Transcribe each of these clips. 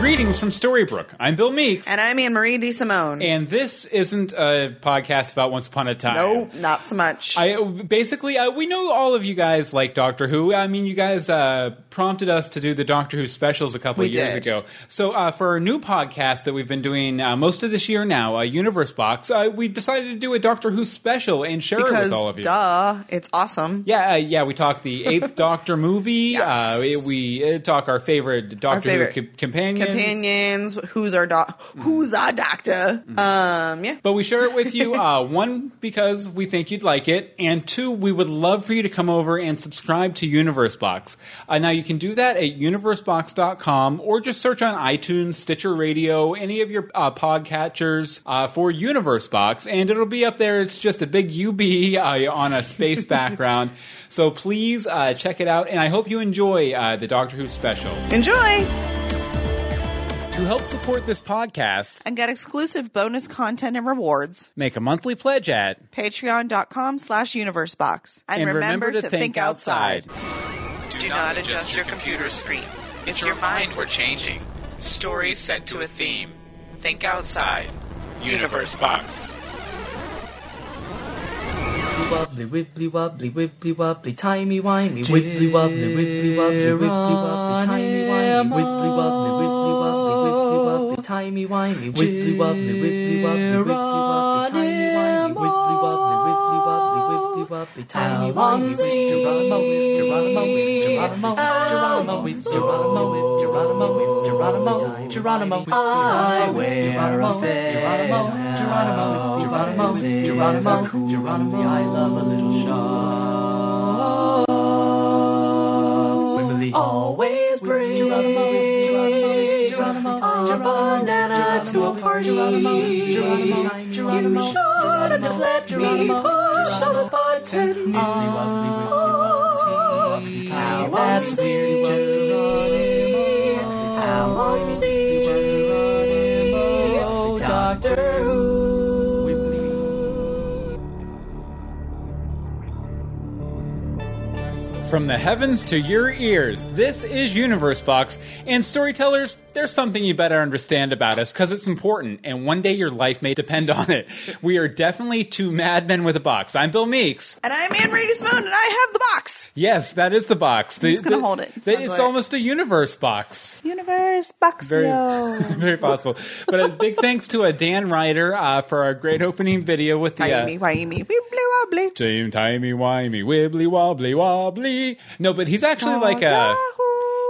Greetings from Storybrooke. I'm Bill Meeks. And I'm Anne Marie DeSimone. And this isn't a podcast about Once Upon a Time. No, not so much. I basically uh, we know all of you guys like Doctor Who. I mean, you guys uh, prompted us to do the Doctor Who specials a couple We of years did. ago. So uh, for our new podcast that we've been doing uh, most of this year now, uh, Universe Box, uh, we decided to do a Doctor Who special and share it with all of you. duh, it's awesome. Yeah, uh, yeah, we talked the Eighth Doctor movie. Yes. Uh, we we, talk our favorite Doctor favorite Who co- companions. Companions, who's our doc? Who's our doctor? Mm-hmm. Um, yeah. But we share it with you, uh, one, because we think you'd like it, and two, we would love for you to come over and subscribe to Universe Box. Uh, now, you can do that at universebox.com or just search on iTunes, Stitcher Radio, any of your uh, podcatchers uh, for Universe Box, and it'll be up there. It's just a big UB uh, on a space background. So please uh, check it out, and I hope you enjoy uh, the Doctor Who special. Enjoy To help support this podcast, and get exclusive bonus content and rewards. make a monthly pledge at Patreon.com slash universebox. And, and remember, to, think, outside. Do not adjust your computer screen. It's your mind we're changing. Stories set to a theme. Think outside. Universe Box. wobbly wibbly wobbly wibbly wobbly timey wimey wibbly wobbly wibbly wobbly wibbly wobbly timey wimey wibbly wibbly wobbly wibbly wobbly timey wimey wibbly wobbly wibbly wobbly wibbly wobbly timey wimey wibbly wobbly wibbly wobbly wibbly wobbly timey wimey Geronimo Geronimo Geronimo Geronimo Geronimo Geronimo Geronimo I wear a fez Geronimo Geronimo Geronimo Geronimo I love a little shop Wibbly always bring Geronimo a banana to a party. You shouldn't have let me push all those buttons. Now that's weird From the heavens to your ears, this is Universe Box. And storytellers, there's something you better understand about us because it's important, and one day your life may depend on it. We are definitely two madmen with a box. I'm Bill Meeks. And I'm Anne Marie DeSimone, and I have the box. Yes, that is the box. The- just gonna hold it. It's the- It's almost a universe box. Universe box. Very, very possible. But a big thanks to uh, Dan Ryder uh, for our great opening video with the. Uh, Timey wimey, wibbly wobbly. Timey wimey wibbly wobbly wobbly. No, but he's actually like a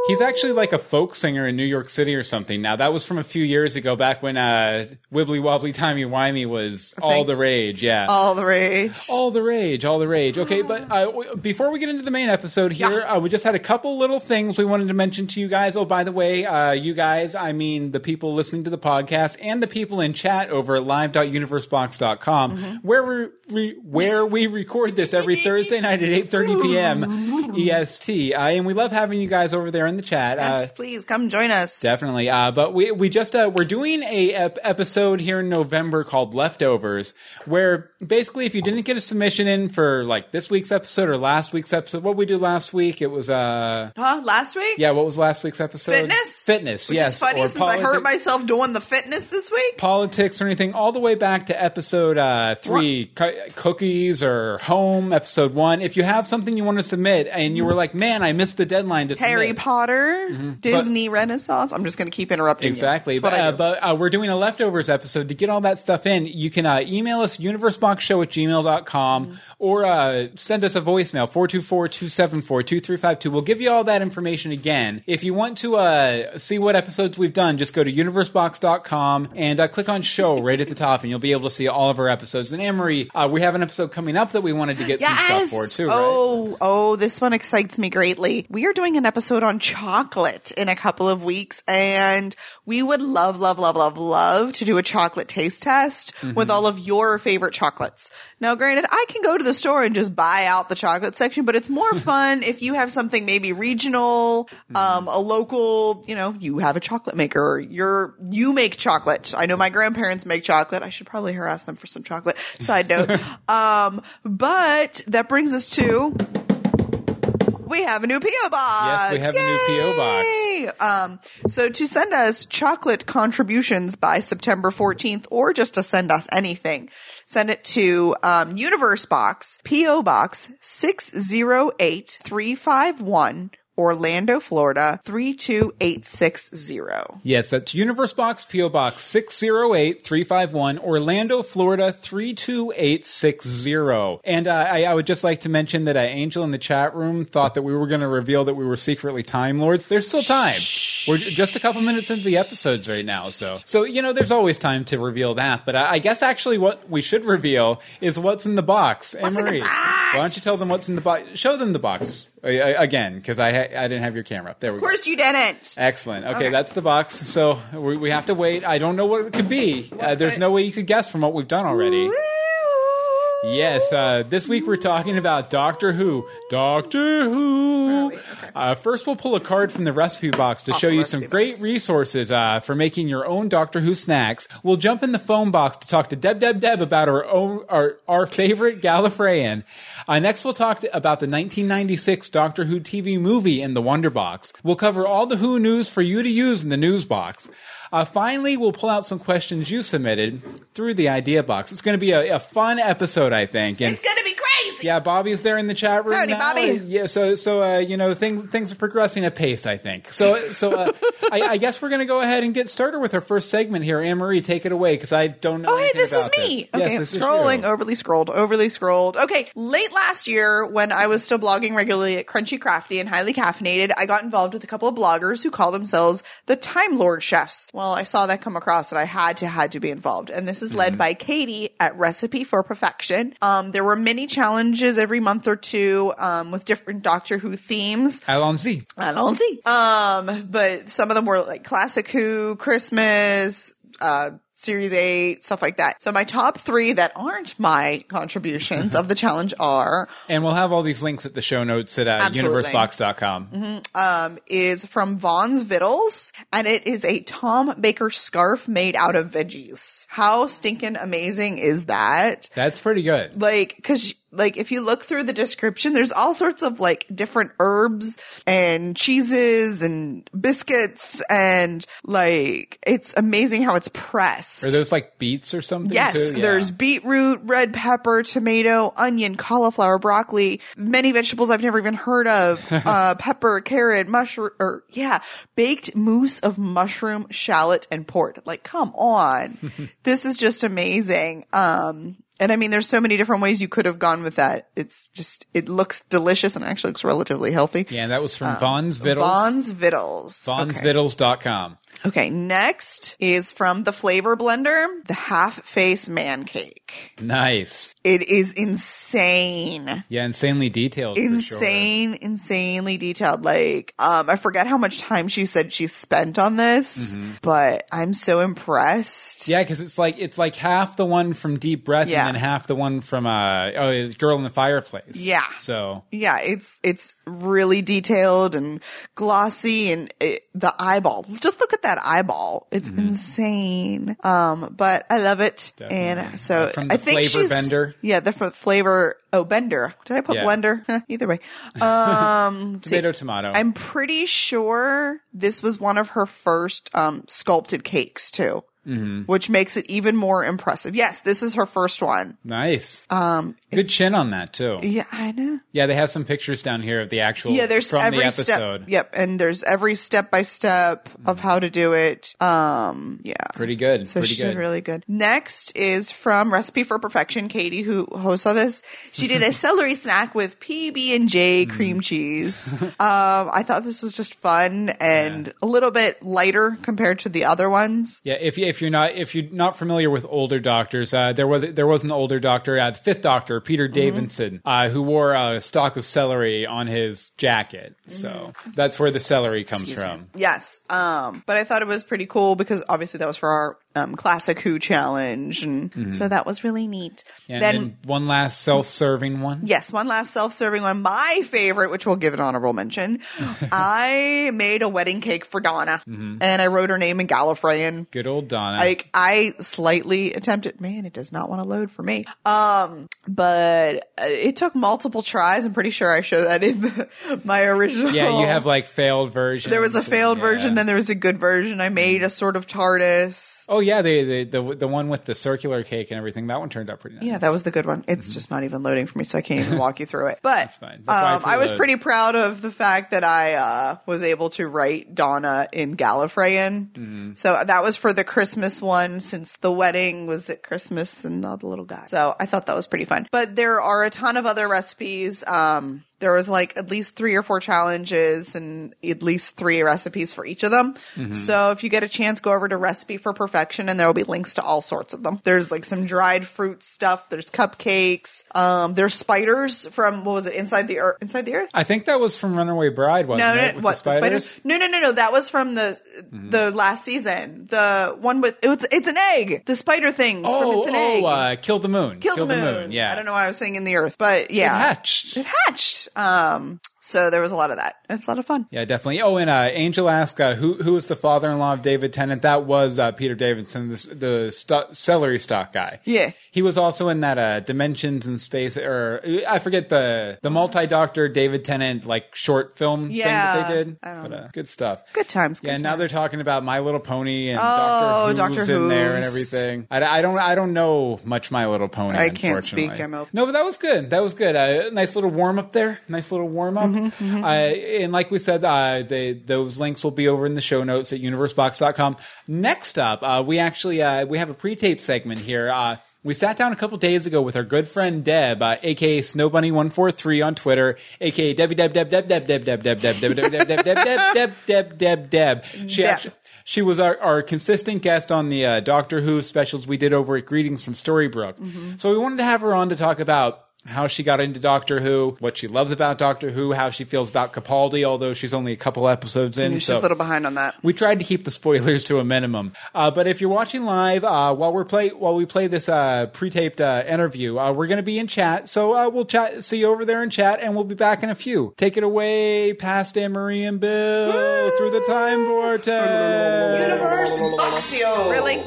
he's actually like a folk singer in New York City or something. Now that was from a few years ago, back when uh, wibbly wobbly timey wimey was all the rage. Yeah. all the rage. All the rage, all the rage. Okay, but uh, w- before we get into the main episode here, uh, we just had a couple little things we wanted to mention to you guys. Oh, by the way, uh, you guys, I mean the people listening to the podcast and the people in chat over at live.universebox.com, where we re- where we record this every Thursday night at 8:30 p.m. EST. Uh, and we love having you guys over there in the chat. Yes, Uh, please come join us. Definitely. Uh, but we we just uh, we're doing a ep- episode here in November called Leftovers, where basically if you didn't get a submission in for like this week's episode or last week's episode, what we do last week, it was uh Huh? Last week? yeah, what was last week's episode? Fitness? Fitness. Which yes. is funny since I hurt myself doing the fitness this week. Politics or anything, all the way back to episode uh, three, co- cookies or home, episode one. If you have something you want to submit and you were like, "Man, I missed the deadline to Harry submit," Potter, Disney Renaissance. I'm just going to keep interrupting you. Exactly. But, uh, but uh, we're doing a leftovers episode. To get all that stuff in, you can uh, email us universeboxshow at gmail.com Mm-hmm. or uh, send us a voicemail 424-274-2352. We'll give you all that information again. If you want to uh, see what episodes we've done, just go to universebox.com and uh, click on show right at the top and you'll be able to see all of our episodes. And uh, we have an episode coming up that we wanted to get some stuff for too, right? Oh, oh, this one excites me greatly. We are doing an episode on chocolate in a couple of weeks, and we would love, love, love, love, love to do a chocolate taste test Mm-hmm. with all of your favorite chocolates. Now, granted, I can go to the store and just buy out the chocolate section, but it's more fun if you have something maybe regional, Mm-hmm. um, a local, you know, you have a chocolate maker, or you're, you make chocolate. I know my grandparents make chocolate. I should probably harass them for some chocolate. Side note. um, but that brings us to We have a new PO box. Yes, we have a new PO box. Um, so to send us chocolate contributions by September 14th, or just to send us anything, send it to um, Universe Box, PO Box 608351, Orlando, Florida 32860. Yes, that's Universe Box, P.O. Box 608351, Orlando, Florida 32860. And uh, I, I would just like to mention that uh, Angel in the chat room thought that we were going to reveal that we were secretly Time Lords. There's still time. We're just a couple minutes into the episodes right now. So, so you know, there's always time to reveal that. But I, I guess actually what we should reveal is what's in the box. Anne Marie, why don't you tell them what's in the box? Show them the box. Again, because I ha- I didn't have your camera up. There we Of go. course you didn't. Excellent. Okay, Okay. that's the box. So we, we have to wait. I don't know what it could be. Uh, there's no way you could guess from what we've done already. Yes, uh, this week we're talking about Doctor Who. Doctor Who. we? Okay. Uh, first, we'll pull a card from the recipe box to show you some recipe great box. resources uh, for making your own Doctor Who snacks. We'll jump in the phone box to talk to Deb Deb Deb about our own our, our favorite Gallifreyan. Uh, next, we'll talk about the 1996 Doctor Who TV movie in the Wonder Box. We'll cover all the Who news for you to use in the news box. Uh, finally, we'll pull out some questions you submitted through the idea box. It's going to be a, a fun episode, I think. And It's gonna be yeah, Bobby's there in the chat room Howdy, now. Bobby. Yeah, so so uh, you know things things are progressing at pace. I think so. So uh, I, I guess we're going to go ahead and get started with our first segment here. Anne Marie, take it away because I don't know. Oh, hey, this is me. This. Okay, yes, scrolling, overly scrolled, overly scrolled. Okay, late last year, when I was still blogging regularly at Crunchy Crafty and Highly Caffeinated, I got involved with a couple of bloggers who call themselves the Time Lord Chefs. Well, I saw that come across and I had to had to be involved. And this is Mm-hmm. led by Katie at Recipe for Perfection. Um, there were many challenges every month or two um, with different Doctor Who themes. Allons-y. I don't see. Um, but some of them were like classic Who, Christmas, uh, Series 8, stuff like that. So my top three that aren't my contributions of the challenge are, And we'll have all these links at the show notes at uh, Absolutely. universebox.com. um, is from Vaughn's Vittles, and it is a Tom Baker scarf made out of veggies. How stinking amazing is that? That's pretty good. like cuz like if you look through the description there's all sorts of like different herbs and cheeses and biscuits and like it's amazing how it's pressed. Are those like beets or something? Yes, too? Yeah. there's beetroot, red pepper, tomato, onion, cauliflower, broccoli, many vegetables I've never even heard of. uh, pepper, carrot, mushroom, or yeah, baked mousse of mushroom, shallot, and port. Like, come on. this is just amazing. Um, and I mean, there's so many different ways you could have gone with that. It's just, it looks delicious and actually looks relatively healthy. Yeah, that was from Vaughn's Vittles. Um, Vaughn's Vittles. Vaughn'sVittles.com. Okay, next is from the Flavor Blender, the half face man cake. Nice. It is insane. Yeah, insanely detailed. for sure. Insane, insanely detailed. Like, um, I forget how much time she said she spent on this, but I'm so impressed. Mm-hmm. Yeah, because it's like it's like half the one from Deep Breath Yeah. and then half the one from uh oh Girl in the Fireplace. Yeah. So Yeah, it's it's really detailed and glossy, and it, the eyeball. Just look at that eyeball; it's insane. Um, but I love it, Mm-hmm. Definitely. and so From the I think Flavor she's Bender? Yeah, the flavor. Oh, Bender. Did I put Yeah. blender? Either way. Um, tomato tomato. I'm pretty sure this was one of her first um, sculpted cakes too, Mm-hmm. which makes it even more impressive. Yes, this is her first one. nice. Um, good chin on that too. Yeah, I know. Yeah, they have some pictures down here of the actual. Yeah, there's from every the episode. step. Yep, and there's every step by step of how to do it. Um, yeah, Pretty good. So pretty she good. did really good. Next is from Recipe for Perfection, Katie, who hosts all this. She did a celery snack with PB and J Mm. cream cheese. um, I thought this was just fun and a little bit lighter compared to the other ones. Yeah, if you, if you're not if you're not familiar with older doctors, uh, there was there was an older doctor, uh, the fifth Doctor, Peter Mm-hmm. Davison, uh, who wore a stalk of celery on his jacket. So that's where the celery comes Mm-hmm. Excuse me. from. Yes. Um, but I thought it was pretty cool because obviously that was for our um, classic Who challenge, and so that was really neat. And then then one last self-serving one. Yes, one last self-serving one. My favorite, which we'll give an honorable mention. I made a wedding cake for Donna, and I wrote her name in Gallifreyan. Good old Donna. Like I slightly attempted. Man, it does not want to load for me. Um, but uh, it took multiple tries. I'm pretty sure I show that in the, my original. yeah, you have like failed versions. There was a and- failed yeah. version, then there was a good version. I made a sort of TARDIS. Oh yeah, the, the the the one with the circular cake and everything. That one turned out pretty nice. Yeah, that was the good one. It's just not even loading for me, so I can't even walk you through it. But fine. That's why I um, I was pretty proud of the fact that I uh, was able to write Donna in Gallifreyan. Mm-hmm. So that was for the Christmas one, since the wedding was at Christmas and all the little guy. So I thought that was pretty fun. But there are a ton of other recipes. Um, there was like at least three or four challenges and at least three recipes for each of them. Mm-hmm. So if you get a chance, go over to Recipe for Perfection and there will be links to all sorts of them. There's like some dried fruit stuff. There's cupcakes. Um, there's spiders from, what was it? Inside the Earth? Inside the Earth? I think that was from Runaway Bride, wasn't No, it? no, With what the spiders? No, no, no, no. That was from the Mm-hmm. the last season. The one with it's it's an egg. The spider things from Oh, it's an egg. oh, uh, kill the moon. Kill, the, moon. Yeah, I don't know why I was saying in the earth, but yeah, It hatched. It hatched. Um, so there was a lot of that. It's a lot of fun. Yeah, definitely. Oh, and uh, Angel asked uh, who who is the father-in-law of David Tennant. That was uh, Peter Davison, the, the stu- celery stock guy. Yeah. he was also in that uh, Dimensions in Space, or I forget the the multi-doctor David Tennant like short film thing Yeah. that they did. I don't but, know. uh, good stuff. Good times. Good Yeah, now they're talking about My Little Pony and Oh, Doctor Who's in there and everything. I, I don't I don't know much My Little Pony. I can't speak, I'm open. No, but that was good. That was good. Uh, nice little warm up there. Nice little warm up. Mm-hmm, Uh, and like we said, uh, they, those links will be over in the show notes at universebox.com. Next up, uh, we actually uh, we have a pre-tape segment here. Uh, we sat down a couple days ago with our good friend Deb, uh, aka Snowbunny143 on Twitter, aka Deb Deb Deb Deb Deb Deb Deb Deb Deb Deb Deb Deb Deb Deb Deb Deb Deb. She she was our, our consistent guest on the uh, Doctor Who specials we did over at Greetings from Storybrooke. So we wanted to have her on to talk about how she got into Doctor Who, what she loves about Doctor Who, how she feels about Capaldi, although she's only a couple episodes in. She's so a little behind on that. we tried to keep the spoilers to a minimum. Uh, but if you're watching live, uh, while we're play while we play this uh, pre-taped uh, interview, uh, we're going to be in chat. So uh, we'll chat, see you over there in chat, and we'll be back in a few. Take it away, past Anne Marie and Bill through the time vortex. Universe Boxio! Really?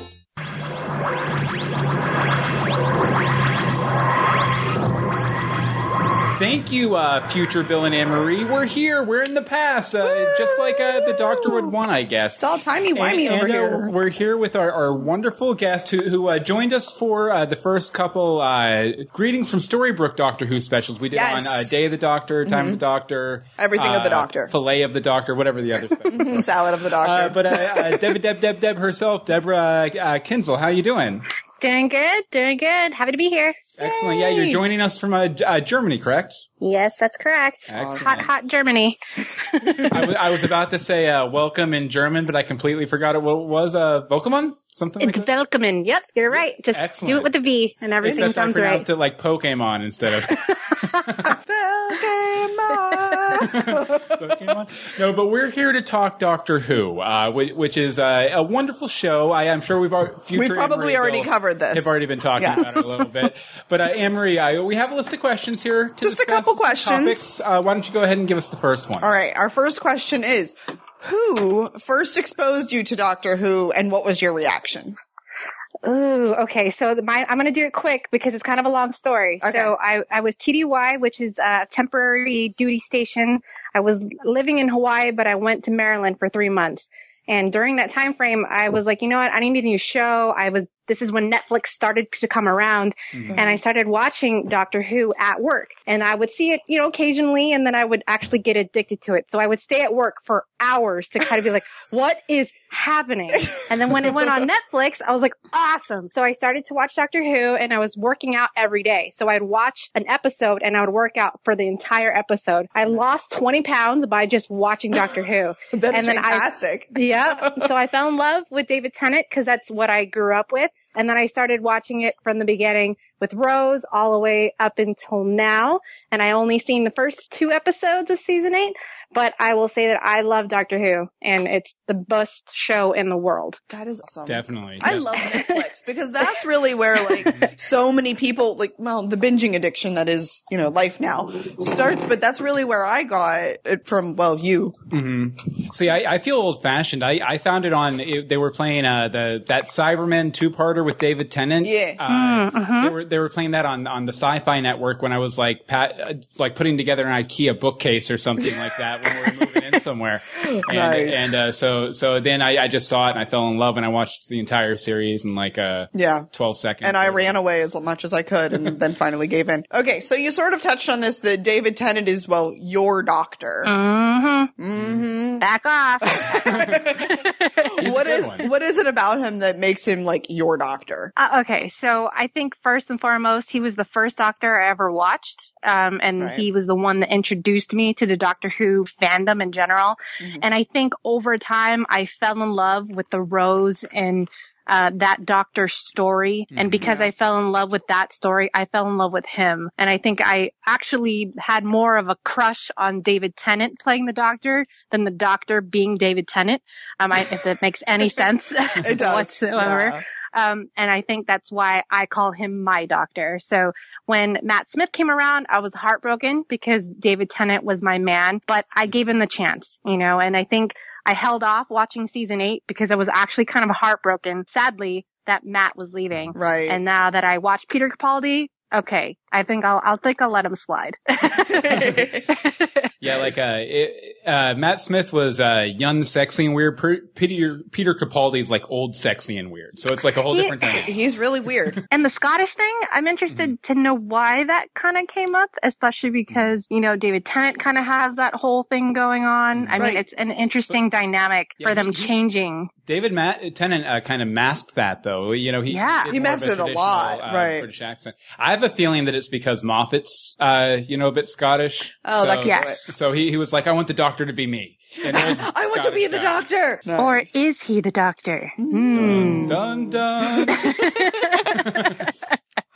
Thank you, uh, future Bill and Anne Marie. We're here. We're in the past, uh, just like uh, the Doctor would want, I guess. It's all timey-wimey over and, uh, here. We're here with our, our wonderful guest who, who uh, joined us for uh, the first couple uh, greetings from Storybrooke Doctor Who specials we did Yes. on uh, Day of the Doctor, Time of the Doctor, Everything of the Doctor. Fillet of the Doctor, whatever the other special. Salad of the doctor. Uh, but uh, uh, Deb, Deb, Deb, Deb herself, Deborah uh, Kinzel, how you doing? Doing good, doing good. Happy to be here. Excellent. Yeah, you're joining us from uh, uh, Germany, correct? Yes, that's correct. Excellent. Hot, hot Germany. I was- about to say uh, welcome in German, but I completely forgot it wa- was uh, Volkamon? Something It's like that? Velkommen. Yep, you're right. Just Excellent. do it with a V and everything Except I sounds right. pronounced it like Pokemon instead of Pokemon. No, but we're here to talk Doctor Who, uh, which, which is uh, a wonderful show. I, am sure we've already, We've probably already covered this. Have already been talking Yes. about it a little bit. But uh, Anne Marie, uh, we have a list of questions here. To Just a couple questions. Uh, why don't you go ahead and give us the first one? All right. Our first question is Who first exposed you to Doctor Who and what was your reaction? Ooh, okay. So my, I'm going to do it quick because it's kind of a long story. Okay. So I, I was TDY, which is a temporary duty station. I was living in Hawaii, but I went to Maryland for three months. And during that time frame, I was like, you know what? I need a new show. I was, this is when Netflix started to come around mm-hmm. and I started watching Doctor Who at work and I would see it, you know, occasionally and then I would actually get addicted to it. So I would stay at work for hours to kind of be like, what is happening? And then when it went on Netflix, I was like, awesome. So I started to watch Doctor Who and I was working out every day. So I'd watch an episode and I would work out for the entire episode. I mm-hmm. lost 20 pounds by just watching Doctor Who. That's and then I, fantastic. yeah. So I fell in love with David Tennant because that's what I grew up with. And then I started watching it from the beginning with Rose all the way up until now. And I only seen the first two episodes of season eight, but I will say that I love Doctor Who and it's the best show in the world. That is awesome. Definitely. I Yeah. love Netflix because that's really where like so many people like well the binging addiction that is you know life now starts but that's really where I got it from well you See, I, I feel old fashioned. I, I found it on. It, they were playing uh, the that Cybermen two parter with David Tennant. Yeah. uh, they were they were playing that on on the Sci-Fi Network when I was like pat uh, like putting together an IKEA bookcase or something like that when we were moving in somewhere. And, Nice. and uh, so so then I, I just saw it and I fell in love and I watched the entire series in like uh yeah twelve seconds. and I ran away as much as I could and then finally gave in. Okay, so you sort of touched on this that David Tennant is well your doctor. Mm-hmm. Mm-hmm. Back off. What good is one. what is it about him that makes him like your doctor? Uh, okay, so I think first and foremost, he was the first Doctor I ever watched, um, and Right. he was the one that introduced me to the Doctor Who fandom in general. Mhm. And I think over time, I fell in love with the Rose and uh, that Doctor story. And because Yeah. I fell in love with that story, I fell in love with him. And I think I actually had more of a crush on David Tennant playing the Doctor than the Doctor being David Tennant. Um, I, if that makes any sense It does whatsoever. Yeah. Um, and I think that's why I call him my doctor. So when Matt Smith came around, I was heartbroken because David Tennant was my man, but I gave him the chance, you know, and I think I held off watching season eight because I was actually kind of heartbroken, sadly, that Matt was leaving. Right. And now that I watched Peter Capaldi, okay, I think I'll, I'll think I'll let him slide. Yeah, like uh, it, uh, Matt Smith was uh, young, sexy, and weird. Peter Peter Capaldi's like old, sexy, and weird. So it's like a whole He- different thing. He's really weird. And the Scottish thing, I'm interested Mm-hmm. to know why that kind of came up, especially because, you know, David Tennant kind of has that whole thing going on. I Right. mean, it's an interesting dynamic Yeah, for them he- he- changing. David Matt, Tennant uh, kind of masked that though. You know, he Yeah. did He more masked it a traditional, lot, uh, right. British accent. I have a feeling that it's because Moffat's, uh, you know, a bit Scottish. Oh, so, that could Yeah. So he he was like, I want the Doctor to be me. I want to be Scottish the guy. doctor. Or is he the doctor? Hmm. Dun dun.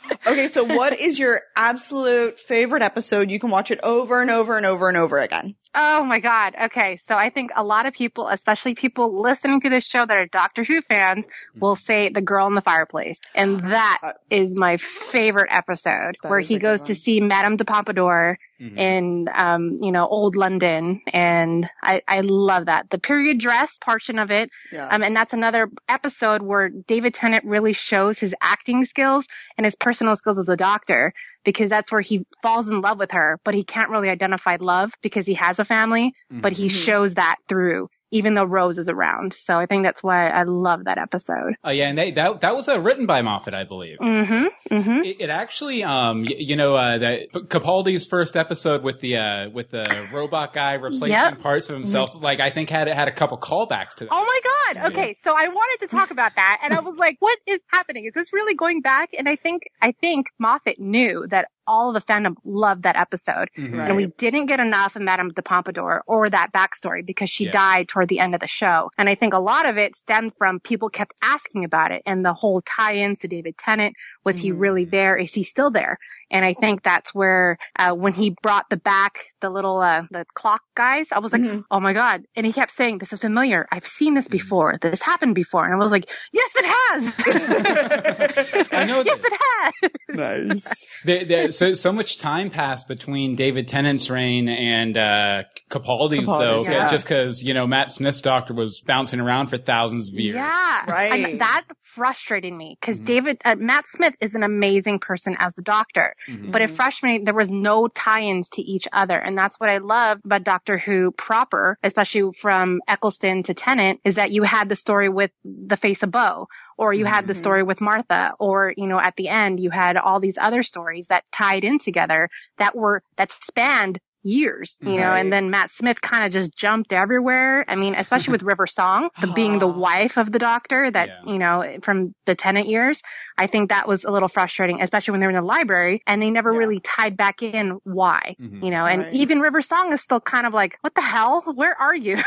okay, so what is your absolute favorite episode? You can watch it over and over and over and over again. Oh my God. Okay. So I think a lot of people, especially people listening to this show that are Doctor Who fans, will say The Girl in the Fireplace. And that Uh, is my favorite episode where he goes to see Madame de Pompadour Mhm. in, um, you know, old London. And I, I love that. The period dress portion of it. Yeah. Um, and that's another episode where David Tennant really shows his acting skills and his personal skills as a doctor because that's where he falls in love with her, but he can't really identify love because he has a family, but he Mhm. shows that through even though Rose is around. So I think that's why I love that episode. Oh yeah, and they, that that was uh, written by Moffat, I believe. Mm-hmm. Mm-hmm. It, it actually, um, y- you know, uh, that Capaldi's first episode with the uh, with the robot guy replacing Yep. parts of himself, like I think had it had a couple callbacks to that. Oh my God. Okay. So I wanted to talk about that and I was like, what is happening? Is this really going back? And I think, I think Moffat knew that all of the fandom loved that episode. Mhm. Right. And we didn't get enough of Madame de Pompadour or that backstory because she Yeah. died toward the end of the show. And I think a lot of it stemmed from people kept asking about it and the whole tie-ins to David Tennant. Was he Mhm. really there? Is he still there? And I think that's where, uh, when he brought the back, the little, uh, the clock guys, I was like, Mhm. oh my God. And he kept saying, this is familiar. I've seen this before. This happened before. And I was like, yes, it has. I know yes, it has. nice. There, there, so so much time passed between David Tennant's reign and uh, Capaldi's, though, yeah. just because you know Matt Smith's Doctor was bouncing around for thousands of years. Yeah. Right. And that frustrated me because Mhm. David, uh, Matt Smith is an amazing person as the doctor, Mhm. but it frustrated me. There was no tie-ins to each other. And that's what I love about Doctor Who proper, especially from Eccleston to Tennant, is that you had the story with the face of Boe. Or you had the Mhm. story with Martha, or, you know, at the end, you had all these other stories that tied in together that were, that spanned years, you know, and then Matt Smith kind of just jumped everywhere. I mean, especially with River Song, the being the wife of the doctor that, Yeah. you know, from the Tennant years. I think that was a little frustrating, especially when they're in the library and they never Yeah. really tied back in why, Mhm. you know, and Right. even River Song is still kind of like, what the hell? Where are you?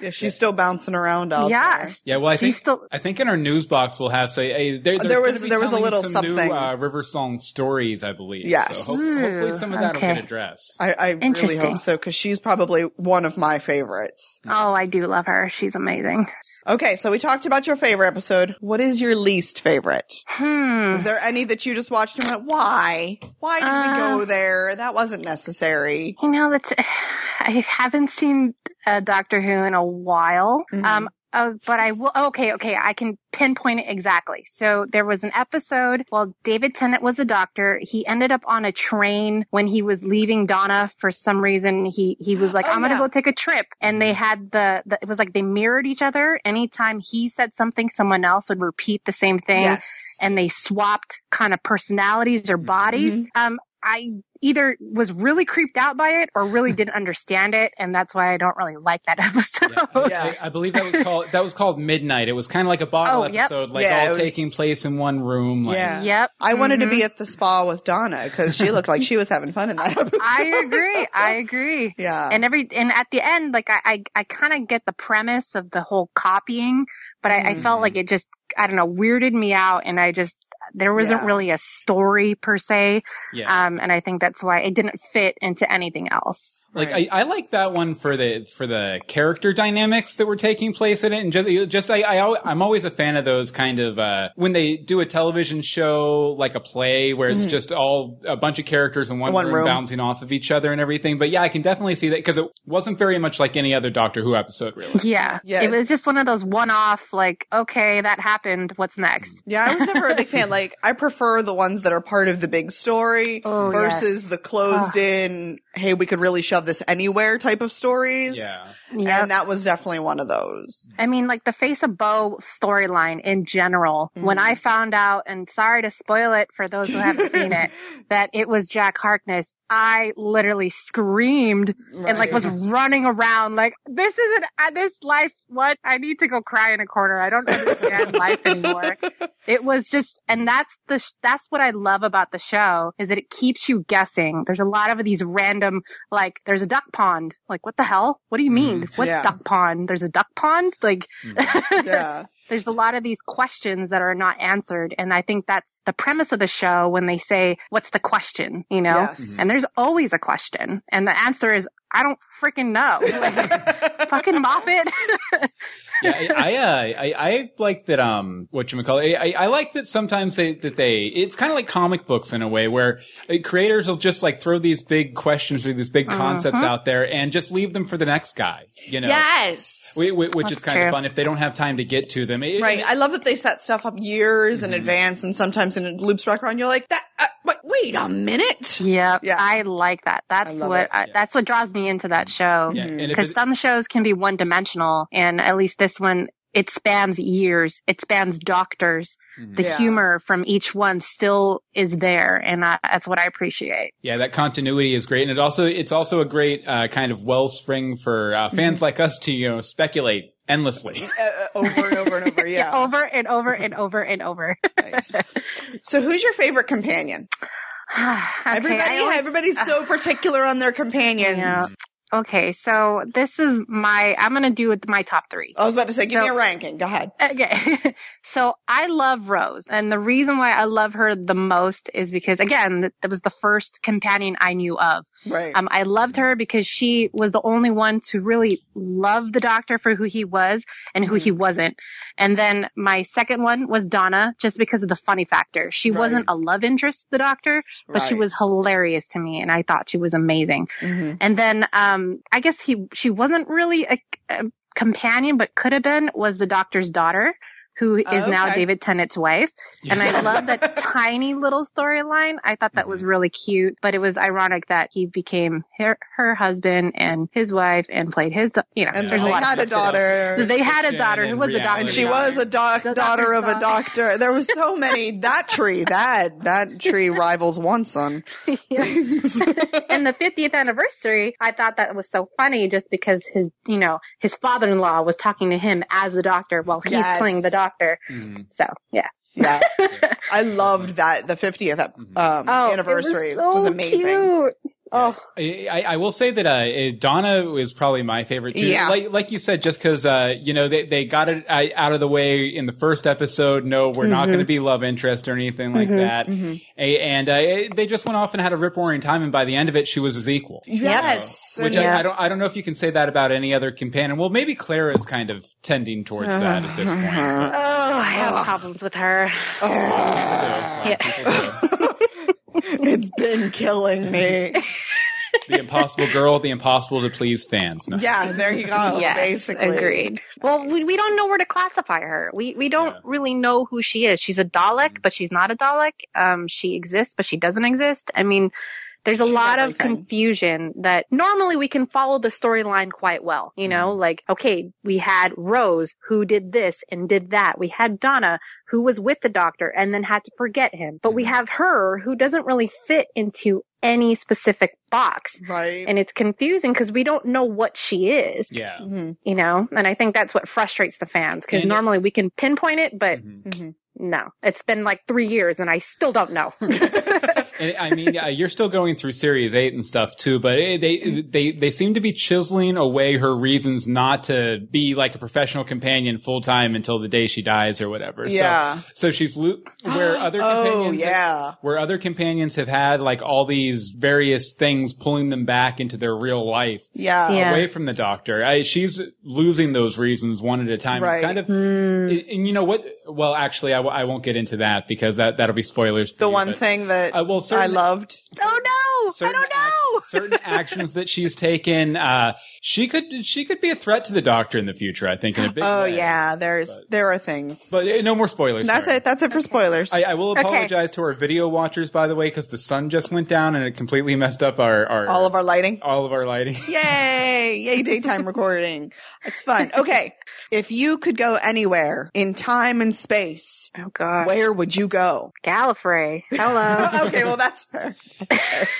Yeah, she's still bouncing around out yeah. there. Yeah, well, I She's think still, I think in our news box we'll have say hey, there, There was- there was a little some something. New, uh, River Song stories, I believe. Yes. So ho- hopefully some of that will get addressed. I, I really Interesting. hope so because she's probably one of my favorites. Oh, I do love her. She's amazing. Okay, so we talked about your favorite episode. What is your least favorite? Hmm. Is there any that you just watched and went, why? Why did we Uh, go there? That wasn't necessary. You know, that's I haven't seen uh, Doctor Who in a while. Mhm. Um, oh, but I will. Okay, okay, I can pinpoint it exactly. So there was an episode. Well, David Tennant was a doctor. He ended up on a train when he was leaving Donna for some reason. He he was like, Oh, "I'm gonna go take a trip," and they had the, the it was like they mirrored each other. Anytime he said something, someone else would repeat the same thing Yes. and they swapped kind of personalities or bodies. Um, I either was really creeped out by it or really didn't understand it, and that's why I don't really like that episode. Yeah, Yeah. I, I believe that was called that was called Midnight. It was kind of like a bottle Oh, yep. episode, like Yeah, all was- taking place in one room. Like, Yeah. Yep. I wanted to be at the spa with Donna because she looked like she was having fun in that episode. I agree. I agree. yeah. And every and at the end, like I I, I kind of get the premise of the whole copying, but I, I felt Mhm. like it just I don't know weirded me out, and I just there wasn't Yeah. really a story per se, yeah. um, and I think that's why it didn't fit into anything else. Like Right. I, I like that one for the for the character dynamics that were taking place in it, and just just i, I i'm always a fan of those kind of uh, when they do a television show like a play where it's just all a bunch of characters in one, Mm-hmm. One room, room. bouncing off of each other and everything. But yeah, I can definitely see that because it wasn't very much like any other Doctor Who episode, really. Yeah. Yeah. It was just one of those one off, like, okay, that happened. What's next? Yeah, I was never a big fan. Like, I prefer the ones that are part of the big story Oh, versus the closed in, hey, we could really shove this anywhere type of stories. Yeah. Yeah. And that was definitely one of those. I mean, like the Face of Boe storyline in general, when Mm-hmm. I found out, and sorry to spoil it for those who haven't seen it, that it was Jack Harkness, I literally screamed and like was running around like, this isn't, uh, this life, what? I need to go cry in a corner. I don't understand life anymore. It was just, and that's the, sh- that's what I love about the show is that it keeps you guessing. There's a lot of these random, like, there's a duck pond. Like, what the hell? What do you mean? What Yeah. duck pond? There's a duck pond? Like, yeah. There's a lot of these questions that are not answered. And I think that's the premise of the show when they say, what's the question? You know? Yes. And there's always a question. And the answer is, I don't freaking know. Like, fucking Moffat. yeah, I I, uh, I I like that. Um, what you call it? I, I like that sometimes they that they. It's kind of like comic books in a way where uh, creators will just like throw these big questions or these big concepts Uh-huh. out there and just leave them for the next guy. You know, Yes. Whi- whi- which is That's kind of fun if they don't have time to get to them. It- Right. it- I love that they set stuff up years in advance and sometimes in it loops back around. You're like, that, uh, but wait a minute. Yep. Yeah. I like that. That's I what. I, Yeah. that's what draws me into that show. yeah, and if Because it- some shows can be one dimensional and at least this one, it spans years. It spans doctors. Mhm. The Yeah. humor from each one still is there. And I, that's what I appreciate. yeah, that continuity is great, and it also it's also a great uh, kind of wellspring for uh, fans Mm-hmm. like us to you know speculate endlessly. Uh, uh, over and over and over. Yeah. Over and over and over and over. Nice. So who's your favorite companion? Okay, Everybody, always- everybody's so particular on their companions. Okay, so this is my, I'm to do with my top three. I was about to say, give So- me a ranking. Go ahead. Okay. so I love Rose. And the reason why I love her the most is because, again, that was the first companion I knew of. Right. Um, I loved her because she was the only one to really love the doctor for who he was and who Mhm. he wasn't. And then my second one was Donna, just because of the funny factor. She Right. wasn't a love interest, to the doctor, but she was hilarious to me, and I thought she was amazing. Mhm. And then, um, I guess he, she wasn't really a, a companion, but could have been, was the doctor's daughter, who is Oh, now. David Tennant's wife. And I love that tiny little storyline. I thought that was mm-hmm. really cute, but it was ironic that he became her, her husband and his wife and played his, da- you know, And there's they a lot had a of daughter. They had a daughter who and was a doctor. And she was a doc- The daughter of a doctor. There was so many. That tree, that that tree rivals one son. and the 50th anniversary, I thought that was so funny just because his, you know, his father-in-law was talking to him as the doctor while he's Yes. playing the doctor. Mhm. So, yeah. Yeah, I loved that. The 50th um, Oh, anniversary it was, so was amazing. Cute. Oh, I, I I will say that uh, Donna is probably my favorite too. Yeah. Like, like you said, just because uh, you know they, they got it uh, out of the way in the first episode. No, we're not going to be love interest or anything like that. A- and uh, they just went off and had a rip roaring time. And by the end of it, she was his equal. Yes. Which And- I, I don't I don't know if you can say that about any other companion. Well, maybe Clara is kind of tending towards that at this point. but- oh, I have problems with her. Yeah. it's been killing me. the impossible girl, the impossible to please fans. No. Yeah, there you go. yes, basically. agreed. Well, we, we don't know where to classify her. We we don't Yeah. really know who she is. She's a Dalek, but she's not a Dalek. Um, she exists, but she doesn't exist. I mean, there's a She's lot of confusion that normally we can follow the storyline quite well. You know, like okay, we had Rose who did this and did that. We had Donna who was with the Doctor and then had to forget him. But we have her who doesn't really fit into any specific box. Right. And it's confusing because we don't know what she is Yeah. Mhm. you know and i think that's what frustrates the fans because And- normally we can pinpoint it but Mhm. Mhm. no it's been like three years and i still don't know And, I mean, uh, you're still going through series eight and stuff too, but they they they seem to be chiseling away her reasons not to be like a professional companion full time until the day she dies or whatever. Yeah. So, so she's lo- where other Oh, companions, yeah. where other companions have had like all these various things pulling them back into their real life. Yeah. Yeah. Away from the doctor, I, she's losing those reasons one at a time. Right. It's kind of, Hmm. and and you know what? Well, actually, I, w- I won't get into that because that that'll be spoilers. For The you, one but- thing that Uh, well, I certain- loved. oh no i certain don't ac- know certain actions that she's taken. Uh, she could she could be a threat to the doctor in the future. I think in a big Oh way. yeah, there's But- there are things. But uh, no more spoilers. That's sorry. it. That's it for spoilers. I, I will Okay. apologize to our video watchers, by the way, because the sun just went down and it completely messed up our, our All of our lighting. all of our lighting. Yay! Yay! Daytime recording. It's fun. Okay, if you could go anywhere in time and space, oh god where would you go? gallifrey hello okay, well that's fair.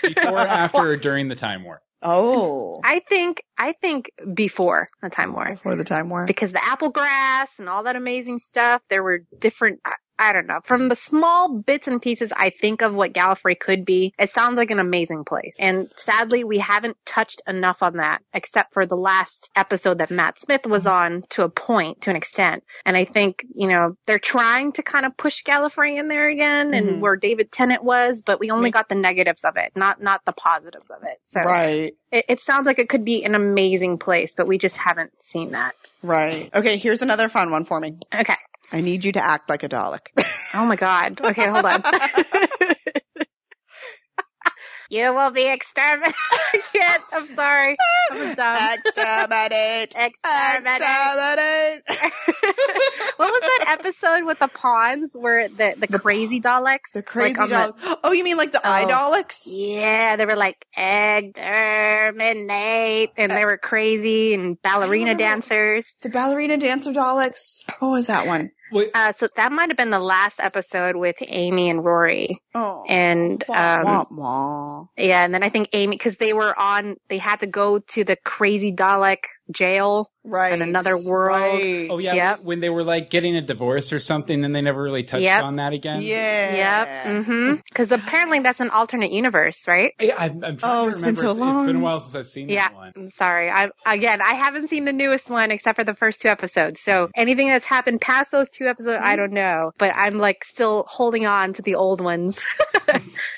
Before, after, or during the time war. Oh, i think i think before the time war before the time war. because the apple grass and all that amazing stuff there were different uh, I, don't know. From the small bits and pieces i think of what gallifrey could be it sounds like an amazing place. And sadly we haven't touched enough on that except for the last episode that matt smith was on to a point to an extent. And i think you know they're trying to kind of push gallifrey in there again and Mhm. where david tennant was but we only got the negatives of it not not the positives of it. So Right, it, it sounds like it could be an amazing place but we just haven't seen that. Right. Okay, here's another fun one for me. okay I need you to act like a Dalek. Oh my god. Okay, hold on. you will be exterminated. I. I'm sorry. I'm dumb. Exterminate. Exterminate. What was that episode with the pawns where the, the crazy Daleks? The crazy Like on the- Oh, you mean like the eye Oh. Daleks? Yeah, they were like exterminate, and they eh. were crazy and ballerina dancers. The ballerina dancer Daleks. What was that one? Wait, Uh, so that might have been the last episode with Amy and Rory, Oh. and Wah, um, wah, wah. Yeah, and then I think Amy, because they were on, they had to go to the crazy Dalek jail. Right. in another world. Right. oh yeah, Yep. when they were like getting a divorce or something, and they never really touched Yep. on that again. Yeah. Yep. hmm Because apparently that's an alternate universe, right? Yeah, I'm, I'm trying Oh, to it's been remember. so It's- It's been a while since I've seen Yeah. that one. I'm sorry. I again, I haven't seen the newest one except for the first two episodes. So anything that's happened past those two episodes, I don't know. But I'm like still holding on to the old ones.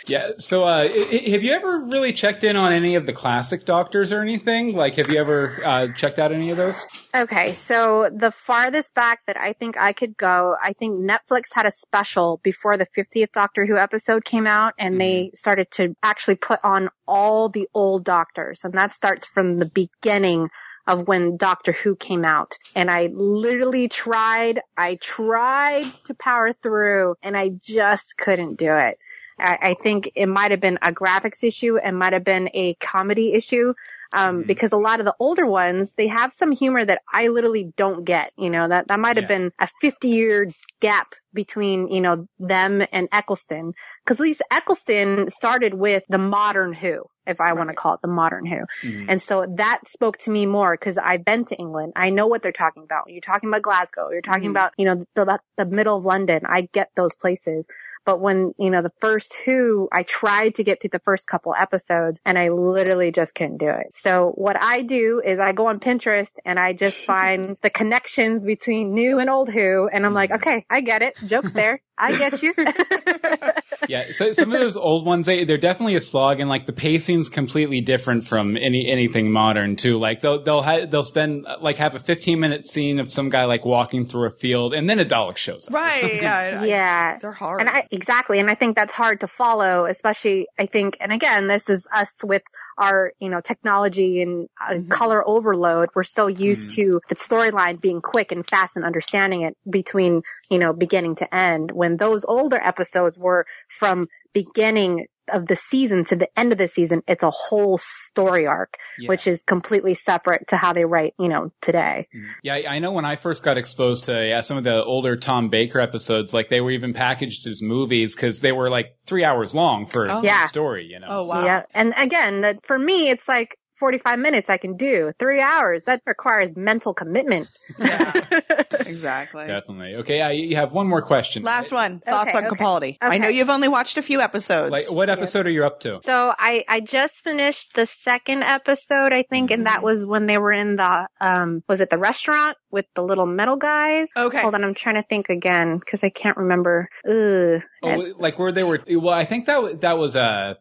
Yeah. So, uh, have you ever really checked in on any of the classic Doctors or anything? Like, have you ever uh, checked out any of those? Okay, so the farthest back that I think I could go, I think Netflix had a special before the 50th Doctor Who episode came out, and they started to actually put on all the old Doctors, and that starts from the beginning of when Doctor Who came out. And I literally tried, I tried to power through, and I just couldn't do it. I, I think it might have been a graphics issue, and might have been a comedy issue um, Mhm. because a lot of the older ones they have some humor that I literally don't get. You know that that might have Yeah. been a fifty year gap between you know them and Eccleston because at least Eccleston started with the modern Who, if I want to call it the modern Who, Mhm. and so that spoke to me more because I've been to England. I know what they're talking about. You're talking about Glasgow. You're talking Mhm. about you know the the middle of London. I get those places. But when, you know, the first Who, I tried to get through the first couple episodes and I literally just couldn't do it. So what I do is I go on Pinterest and I just find the connections between new and old Who. And I'm like, mm. okay, I get it. Joke's there. I get you. Yeah, so some of those old ones, they, they're definitely a slog, and like the pacing's completely different from any anything modern too. Like they'll they'll ha- they'll spend like have a 15 minute scene of some guy like walking through a field, and then a Dalek shows up. Right. Yeah. I- yeah. They're hard. And I, exactly. And I think that's hard to follow, especially I think, and again, this is us with our, you know, technology and uh, Mhm. color overload. We're so used to the storyline being quick and fast and understanding it between, you know, beginning to end. When those older episodes were from beginning of the season to the end of the season, it's a whole story arc, Yeah. which is completely separate to how they write, you know, today. Mm-hmm. Yeah, I I know when I first got exposed to yeah, some of the older Tom Baker episodes, like they were even packaged as movies because they were like three hours long for Oh. the Yeah. story. You know. Oh, So- wow. Yeah. And again, that for me, it's like 45 minutes I can do. Three hours. That requires mental commitment. Yeah. exactly. Definitely. Okay, I, you have one more question. Last one. Thoughts Okay, on okay. Capaldi. I know you've only watched a few episodes. Like, what episode are you up to? So I, I just finished the second episode, I think, and that was when they were in the, um, was it the restaurant with the little metal guys? okay. Hold on, I'm trying to think again because I can't remember. Ugh. Oh, like where they were. Well, I think that that was a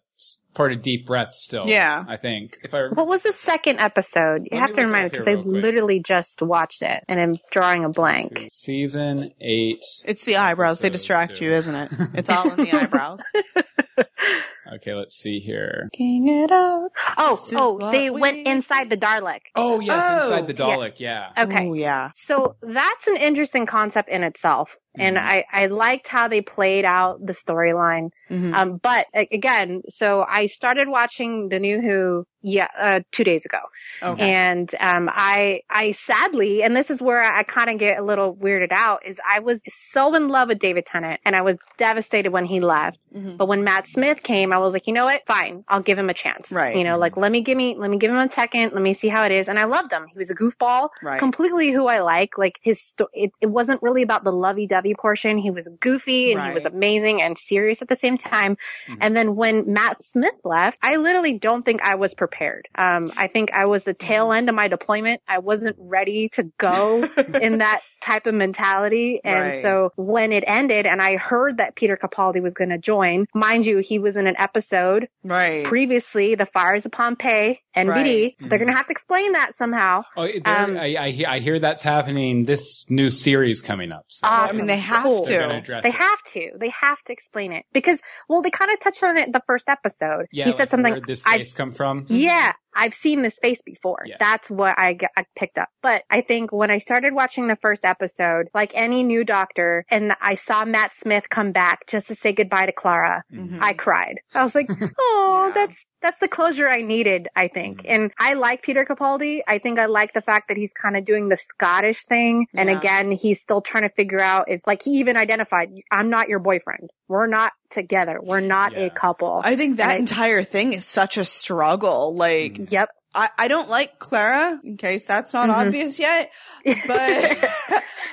part of Deep Breath. Still, Yeah. I think if I What was the second episode? You Let have to look remind me because I real literally just watched it and I'm drawing a blank. season eight. It's the eyebrows. They distract two. you, isn't it? It's all in the eyebrows. Okay, let's see here. King it up. Oh, This oh, they we went inside the Dalek. Oh yes, Oh, inside the yeah. Dalek. Yeah. Okay. Oh, yeah. So that's an interesting concept in itself. And Mhm. I, I liked how they played out the storyline. Mhm. Um, but again, so I started watching the new Who, yeah, uh, two days ago. Okay. And, um, I, I sadly, and this is where I kind of get a little weirded out is I was so in love with David Tennant and I was devastated when he left. Mhm. But when Matt Smith came, I was like, you know what? Fine. I'll give him a chance. Right. You know, like, let me give me, let me give him a second. Let me see how it is. And I loved him. He was a goofball Right. completely who I like. Like his, sto- it, it wasn't really about the lovey-dovey portion. He was goofy and he was amazing and serious at the same time. Mhm. And then when Matt Smith left, I literally don't think I was prepared. Um, I think I was the tail Mm-hmm. end of my deployment. I wasn't ready to go in that type of mentality. And Right. so when it ended and I heard that Peter Capaldi was going to join, mind you, he was in an episode right. previously, The Fires of Pompeii, NBD. Right. So they're going to have to explain that somehow. Oh, Um, I, I, hear- I hear that's happening. This new series coming up. So Awesome. I mean, they have Cool. to. They it. have to. They have to explain it because, well, they kind of touched on it the first episode. Yeah, he like said something. Where did this I, face come from? yeah, I've seen this face before. Yeah. That's what I, g- I picked up. But I think when I started watching the first episode, like any new doctor, and I saw Matt Smith come back just to say goodbye to Clara, Mhm. I cried. I was like, oh, Yeah. that's that's the closure I needed, I think. Mhm. And I like Peter Capaldi. I think I like the fact that he's kind of doing the Scottish thing. And Yeah. again, he's still trying to figure out if, like, he even identified, I'm not your boyfriend. We're not together. We're not Yeah. a couple. I think that And I- entire thing is such a struggle. Like, yep. I, I don't like Clara, in case that's not Mhm. obvious yet, but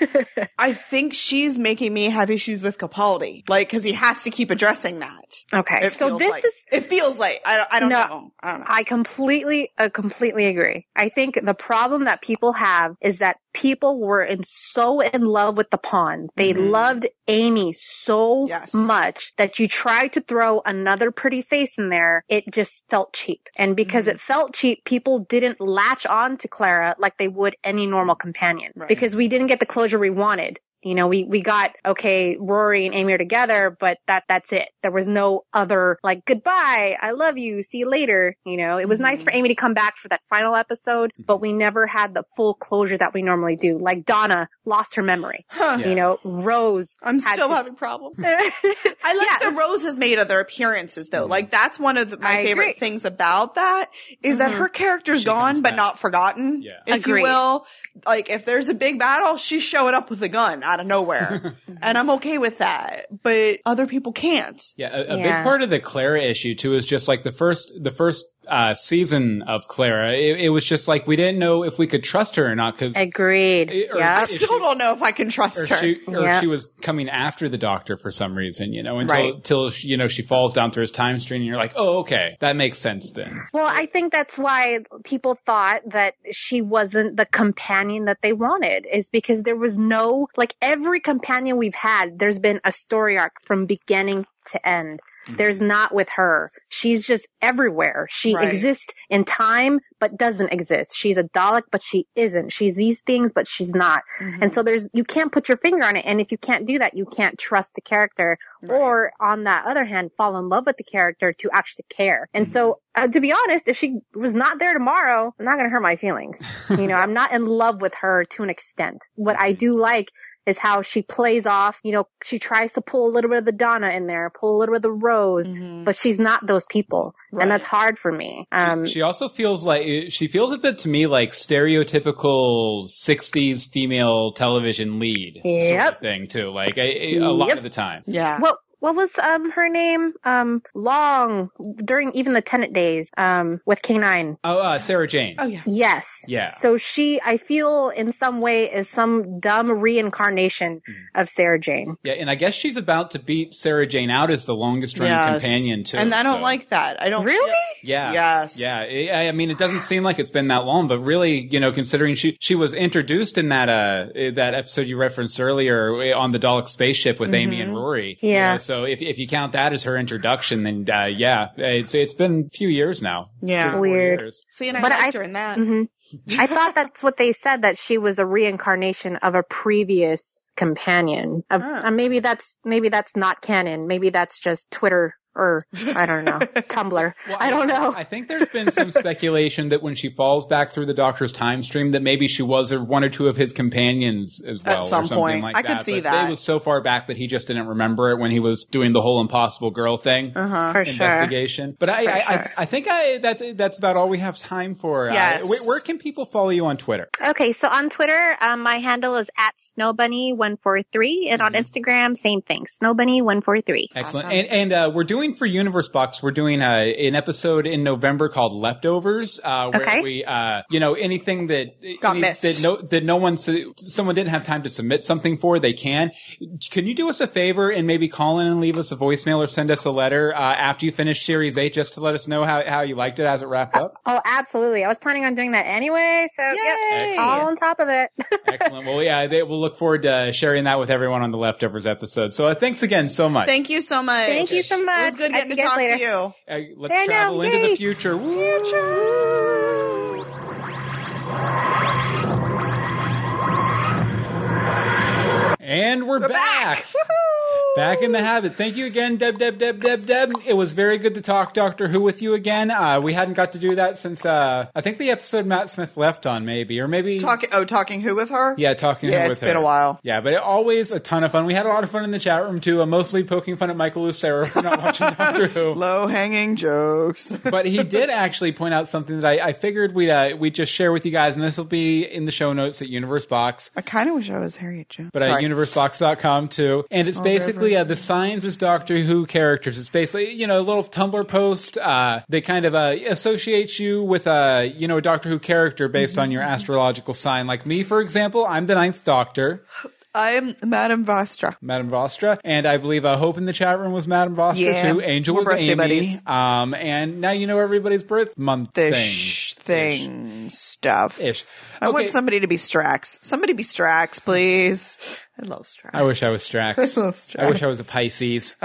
I think she's making me have issues with Capaldi. Like, cause he has to keep addressing that. okay. It So this like, is, it feels like, I don't, I don't No. know. I don't know. I completely, uh, completely agree. I think the problem that people have is that people were in so in love with the Ponds. They Mhm. loved Amy so Yes. much that you tried to throw another pretty face in there. It just felt cheap. And because Mhm. it felt cheap, people didn't latch on to Clara like they would any normal companion Right. because we didn't get the closure we wanted. You know, we, we got, okay, Rory and Amy are together, but that, that's it. There was no other, like, goodbye, I love you, see you later. You know, it was nice Mhm. for Amy to come back for that final episode, but we never had the full closure that we normally do. Like Donna lost her memory. Huh. Yeah. You know, Rose. I'm still to- having problems. I I like that Rose has made other appearances though. Like that's one of the, my I favorite agree. things about that is that Mhm. her character's She gone but back. not forgotten. Yeah. If Agreed. you will. Like if there's a big battle, she's showing up with a gun out of nowhere. and I'm okay with that. But other people can't. Yeah, a, a Yeah. big part of the Clara issue too is just like the first the first uh, season of Clara. It, it was just like we didn't know if we could trust her or not because Agreed. Yeah. I still she- don't know if I can trust or her. she or Yeah. she was coming after the doctor for some reason, you know, until Right. until she, you know she falls down through his time stream, and you're like, oh, okay, that makes sense then. Well, I think that's why people thought that she wasn't the companion that they wanted, is because there was no, like every companion we've had, there's been a story arc from beginning to end. There's not with her. She's just everywhere. She Right. exists in time, but doesn't exist. She's a Dalek, but she isn't. She's these things, but she's not. Mm-hmm. And so there's, you can't put your finger on it. And if you can't do that, you can't trust the character or on that other hand, fall in love with the character to actually care. And so, uh, to be honest, if she was not there tomorrow, I'm not going to hurt my feelings. you know, I'm not in love with her to an extent. What I do like is how she plays off, you know, she tries to pull a little bit of the Donna in there, pull a little bit of the Rose, but she's not those people. Right. And that's hard for me. Um, she also feels like she feels a bit to me like stereotypical '60s female television lead sort of thing too. Like a, a lot Yep. of the time. yeah. what what was um her name? Um long during even the Tennant days um with K9. Oh, uh, Sarah Jane. oh yeah. Yes. Yeah. So she I feel in some way is some dumb reincarnation Mm-hmm. of Sarah Jane. Yeah, and I guess she's about to beat Sarah Jane out as the longest running Yes. companion too. And I don't so- like that. I don't Really? Yeah. Yes. Yeah. I I mean, it doesn't seem like it's been that long, but really, you know, considering she she was introduced in that uh that episode you referenced earlier on the Dalek spaceship with Amy and Rory. you know, so if if you count that as her introduction, then uh, yeah, it's it's been a few years now. Yeah. Three or four Weird. years. See, and I But liked I- her in that. hmm I thought that's what they said that she was a reincarnation of a previous companion. Of, Ah. uh, maybe that's maybe that's not canon. Maybe that's just Twitter or I don't know Tumblr. Well, I don't know. I think there's been some speculation that when she falls back through the Doctor's time stream, that maybe she was or one or two of his companions as well, At some or something point. like I that. could see but that. It was so far back that he just didn't remember it when he was doing the whole Impossible Girl thing. Uh-huh. For sure. Investigation, but I, For I, I, sure. I think I that's that's about all we have time for. Uh, Yes. where, where can people follow you on Twitter? Okay, so on Twitter, um, my handle is at snowbunny143, and on Instagram, same thing, snowbunny143. Excellent. Awesome. And and uh, we're doing for Universe Box, we're doing uh, an episode in November called Leftovers, uh, where Okay. we, uh, you know, anything that Got any- missed. that no that no one someone didn't have time to submit something for, they can. Can you do us a favor and maybe call in and leave us a voicemail or send us a letter uh, after you finish Series Eight, just to let us know how how you liked it as it wrapped up? Oh, absolutely. I was planning on doing that anyway, so Yay! yep, all on top of it. Excellent. Well, yeah, they, we'll look forward to sharing that with everyone on the Leftovers episode. So uh, thanks again so much. Thank you so much. Thank you so It much. Was good getting to see you guys talk later. to you. Uh, let's I know, travel into the yay. future. And we're, back. Back in the habit. Thank you again, Deb, Deb, Deb, Deb, Deb. It was very good to talk Doctor Who with you again. Uh, we hadn't got to do that since, uh, I think the episode Matt Smith left on, maybe, or maybe. Talking, oh, talking who with her? yeah, talking Yeah, with it's her. been a while. Yeah, but it, always a ton of fun. We had a lot of fun in the chat room too, uh, mostly poking fun at Michael Lucero for not watching Doctor Who. Low hanging jokes. but he did actually point out something that I, I figured we'd uh, we'd just share with you guys, and this will be in the show notes at Universe Box, I kind of wish I was Harriet Jones. but at Sorry. universebox.com too. And it's basically uh, the signs as Doctor Who characters. It's basically you know a little Tumblr post. Uh, they kind of uh, associate you with a you know a Doctor Who character based on your astrological sign. Like me, for example, I'm the Ninth Doctor, I'm Madame Vastra. Madame Vastra, and I believe uh, Hope in the chat room was Madame Vastra Yeah, too. Angel we're was Amy. buddies. Um, and now you know everybody's birth month The things. sh- thing stuff. Ish. I want somebody to be Strax. Somebody be Strax, please. I love Strax. I wish I was Strax. I love Strax. I wish I was a Pisces.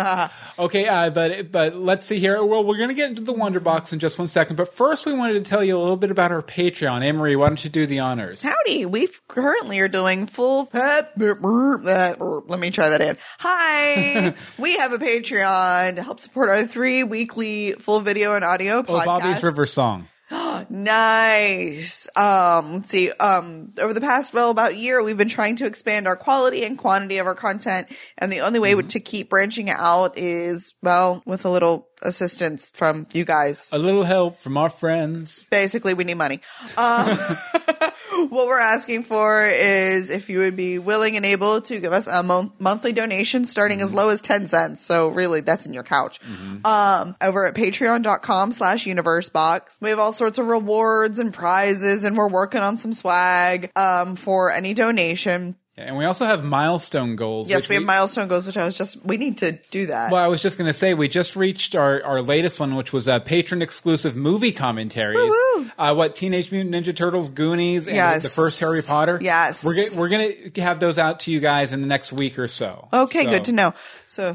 Okay, uh, but but let's see here. Well, we're gonna get into the Wonder Box in just one second, but first we wanted to tell you a little bit about our Patreon. Emery, why don't you do the honors? Howdy, we currently are doing full. Let me try that in. Hi, we have a Patreon to help support our three weekly full video and audio Oh. Bobby's River Song. Nice. Um, let's see. Um, over the past, well, about year, we've been trying to expand our quality and quantity of our content. And the only way Mm-hmm. to keep branching out is, well, with a little assistance from you guys. A little help from our friends. Basically, we need money. Um, what we're asking for is if you would be willing and able to give us a mon- monthly donation starting as low as 10 cents. So really that's in your couch. Um, over at patreon.com slash universe box. We have all sorts of rewards and prizes and we're working on some swag, um, for any donation. And we also have milestone goals. Yes, we have milestone goals, which I was just, we need to do that. Well, I was just going to say we just reached our, our latest one, which was a patron exclusive movie commentaries. Uh, what Teenage Mutant Ninja Turtles, Goonies, and Yes. the first Harry Potter. Yes. we're gonna, we're going to have those out to you guys in the next week or so. okay, So- good to know. So,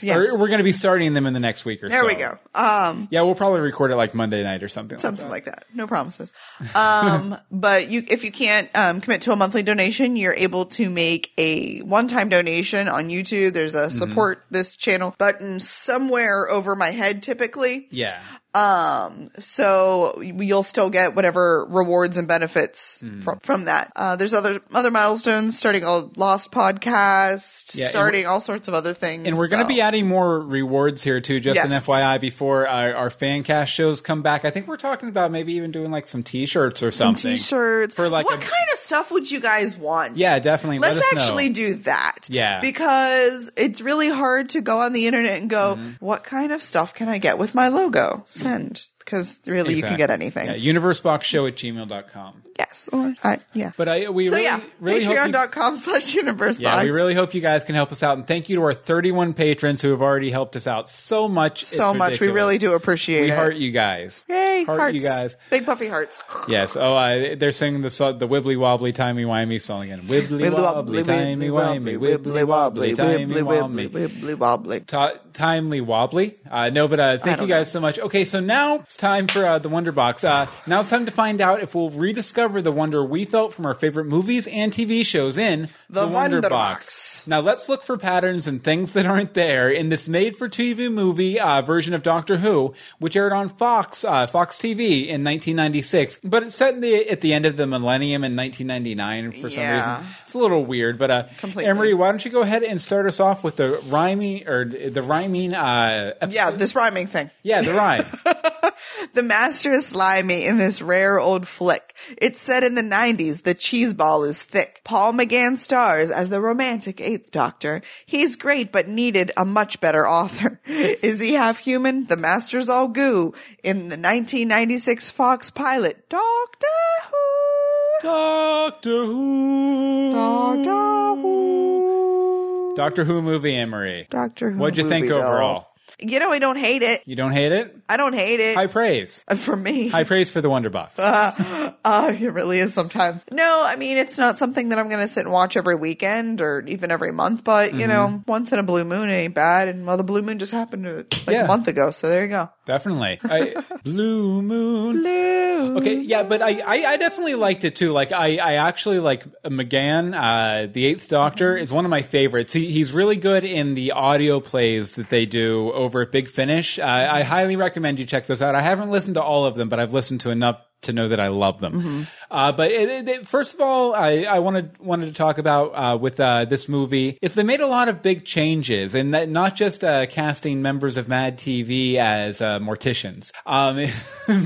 yes. Or we're going to be starting them in the next week or there so. There we go. Um, Yeah, we'll probably record it like Monday night or something. something like that. No promises. Um, but you, if you can't um, commit to a monthly donation, you're able to make a one-time donation on YouTube. There's a mm-hmm. support this channel button somewhere over my head, typically. Yeah. Um, so you'll still get whatever rewards and benefits Mm-hmm. from, from that. Uh, there's other, other milestones starting a lost podcast, Yeah, starting all sorts of other things. And we're going to be adding more rewards here too. Just an FYI, before our, our fan cast shows come back, I think we're talking about maybe even doing like some T-shirts or some something. t-shirts. for like what a- kind of stuff would you guys want? Yeah, definitely. Let Let's know. actually do that. Yeah. Because it's really hard to go on the internet and go, Mm-hmm. what kind of stuff can I get with my logo? Send. Because really, you can get anything. Yeah, universeboxshow at gmail.com. Yes. Or, I, yeah. But I we so really yeah, really hope you, patreon.com slash universe yeah, box. we really hope you guys can help us out, and thank you to our 31 patrons who have already helped us out so much. so It's much. We ridiculous. really do appreciate it. We it. heart you guys. Yay, heart hearts. you guys. Big puffy hearts. Yes. Oh, uh, they're singing the the wibbly wobbly timey wimey song again. Wibbly wobbly timey wimey, wibbly wobbly timey wimey. wibbly wobbly. Ta timely wobbly. Uh, no, but uh, thank you guys so much. Okay, so now time for uh, the Wonder Box. Uh, now it's time to find out if we'll rediscover the wonder we felt from our favorite movies and TV shows in The Wonder, Wonder Box. Box. Now let's look for patterns and things that aren't there in this made-for-TV movie uh, version of Doctor Who, which aired on Fox uh, Fox TV in 1996. But it's set in the, at the end of the millennium in 1999 for some Yeah. reason. It's a little weird, but uh, Completely. Emery, why don't you go ahead and start us off with the rhyming or the rhyming? Uh. Yeah, this rhyming thing. yeah, the rhyme. The master is slimy in this rare old flick. It's set in the 90s. The cheese ball is thick. Paul McGann stars as the romantic eighth doctor. He's great, but needed a much better author. Is he half human? The master's all goo. In the 1996 Fox pilot, Doctor Who. Doctor Who. Doctor Who. Doctor Who movie, Emery. Doctor Who. What'd you think overall? You know, I don't hate it. You don't hate it? I don't hate it. High praise. Uh, for me. High praise for the Wonder Box. Uh, uh, it really is sometimes. No, I mean, it's not something that I'm going to sit and watch every weekend or even every month, but, you mm-hmm. know, once in a blue moon it ain't bad. And well, the blue moon just happened to, like Yeah. a month ago. So there you go. Definitely. I, Blue Moon. Blue. Okay, yeah, but I, I, I definitely liked it too. Like I, I actually like McGann, uh, the Eighth Doctor is one of my favorites. He, he's really good in the audio plays that they do over at Big Finish. Uh, I highly recommend you check those out. I haven't listened to all of them, but I've listened to enough to know that I love them. Uh, but it, it- first of all, I, I wanted wanted to talk about uh, with uh, this movie is they made a lot of big changes, and that not just uh, casting members of Mad TV as uh, morticians, um,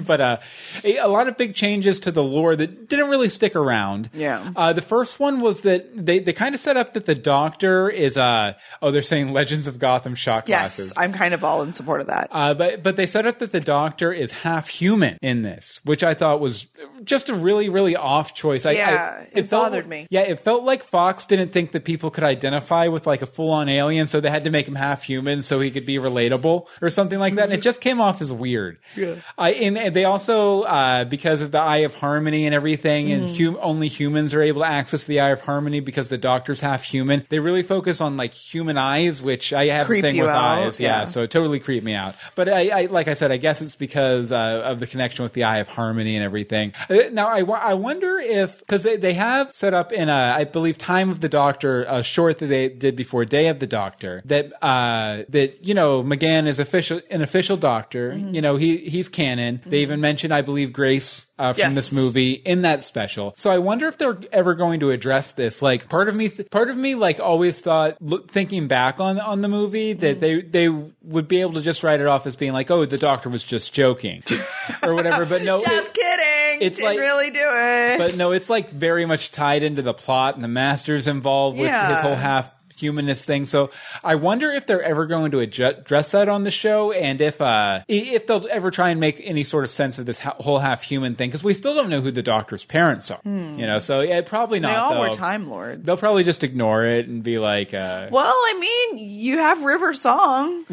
but uh, a, a lot of big changes to the lore that didn't really stick around. Yeah. Uh, the first one was that they, they kind of set up that the Doctor is uh oh they're saying Legends of Gotham shot glasses. Yes, I'm kind of all in support of that. Uh, but but they set up that the Doctor is half human in this, which I thought was just a really really off choice. I, Yeah, I, it bothered me. Yeah, it felt like Fox didn't think that people could identify with like a full on alien, so they had to make him half human so he could be relatable or something like that. And it just came off as weird. Yeah. I and, and they also uh, because of the Eye of Harmony and everything, and Mm-hmm. hum- only humans are able to access the Eye of Harmony because the Doctor's half human. They really focus on like human eyes, which I have Creep a thing with out, eyes. Yeah, yeah. so it totally creeped me out. But I, I like I said, I guess it's because uh, of the connection with the Eye of Harmony and everything. Uh, Now I, I wonder if because they, they have set up in a I believe Time of the Doctor a short that they did before Day of the Doctor that uh, that you know McGann is official an official Doctor. Mm-hmm. You know he he's canon. They even mentioned I believe Grace. Uh, from Yes. this movie in that special, so I wonder if they're ever going to address this. Like, part of me, th- part of me, like, always thought, look, thinking back on on the movie, that they they would be able to just write it off as being like, oh, the doctor was just joking, or whatever. But no, Just it- kidding. It's Didn't like- really do it. but no, it's like very much tied into the plot, and the master's involved with Yeah. his whole half humanist thing. So I wonder if they're ever going to address that on the show, and if uh, if they'll ever try and make any sort of sense of this whole half human thing, because we still don't know who the doctor's parents are. You know, so yeah, probably not. they all were. Time Lords. They'll probably just ignore it and be like, uh, Well, I mean, you have River Song,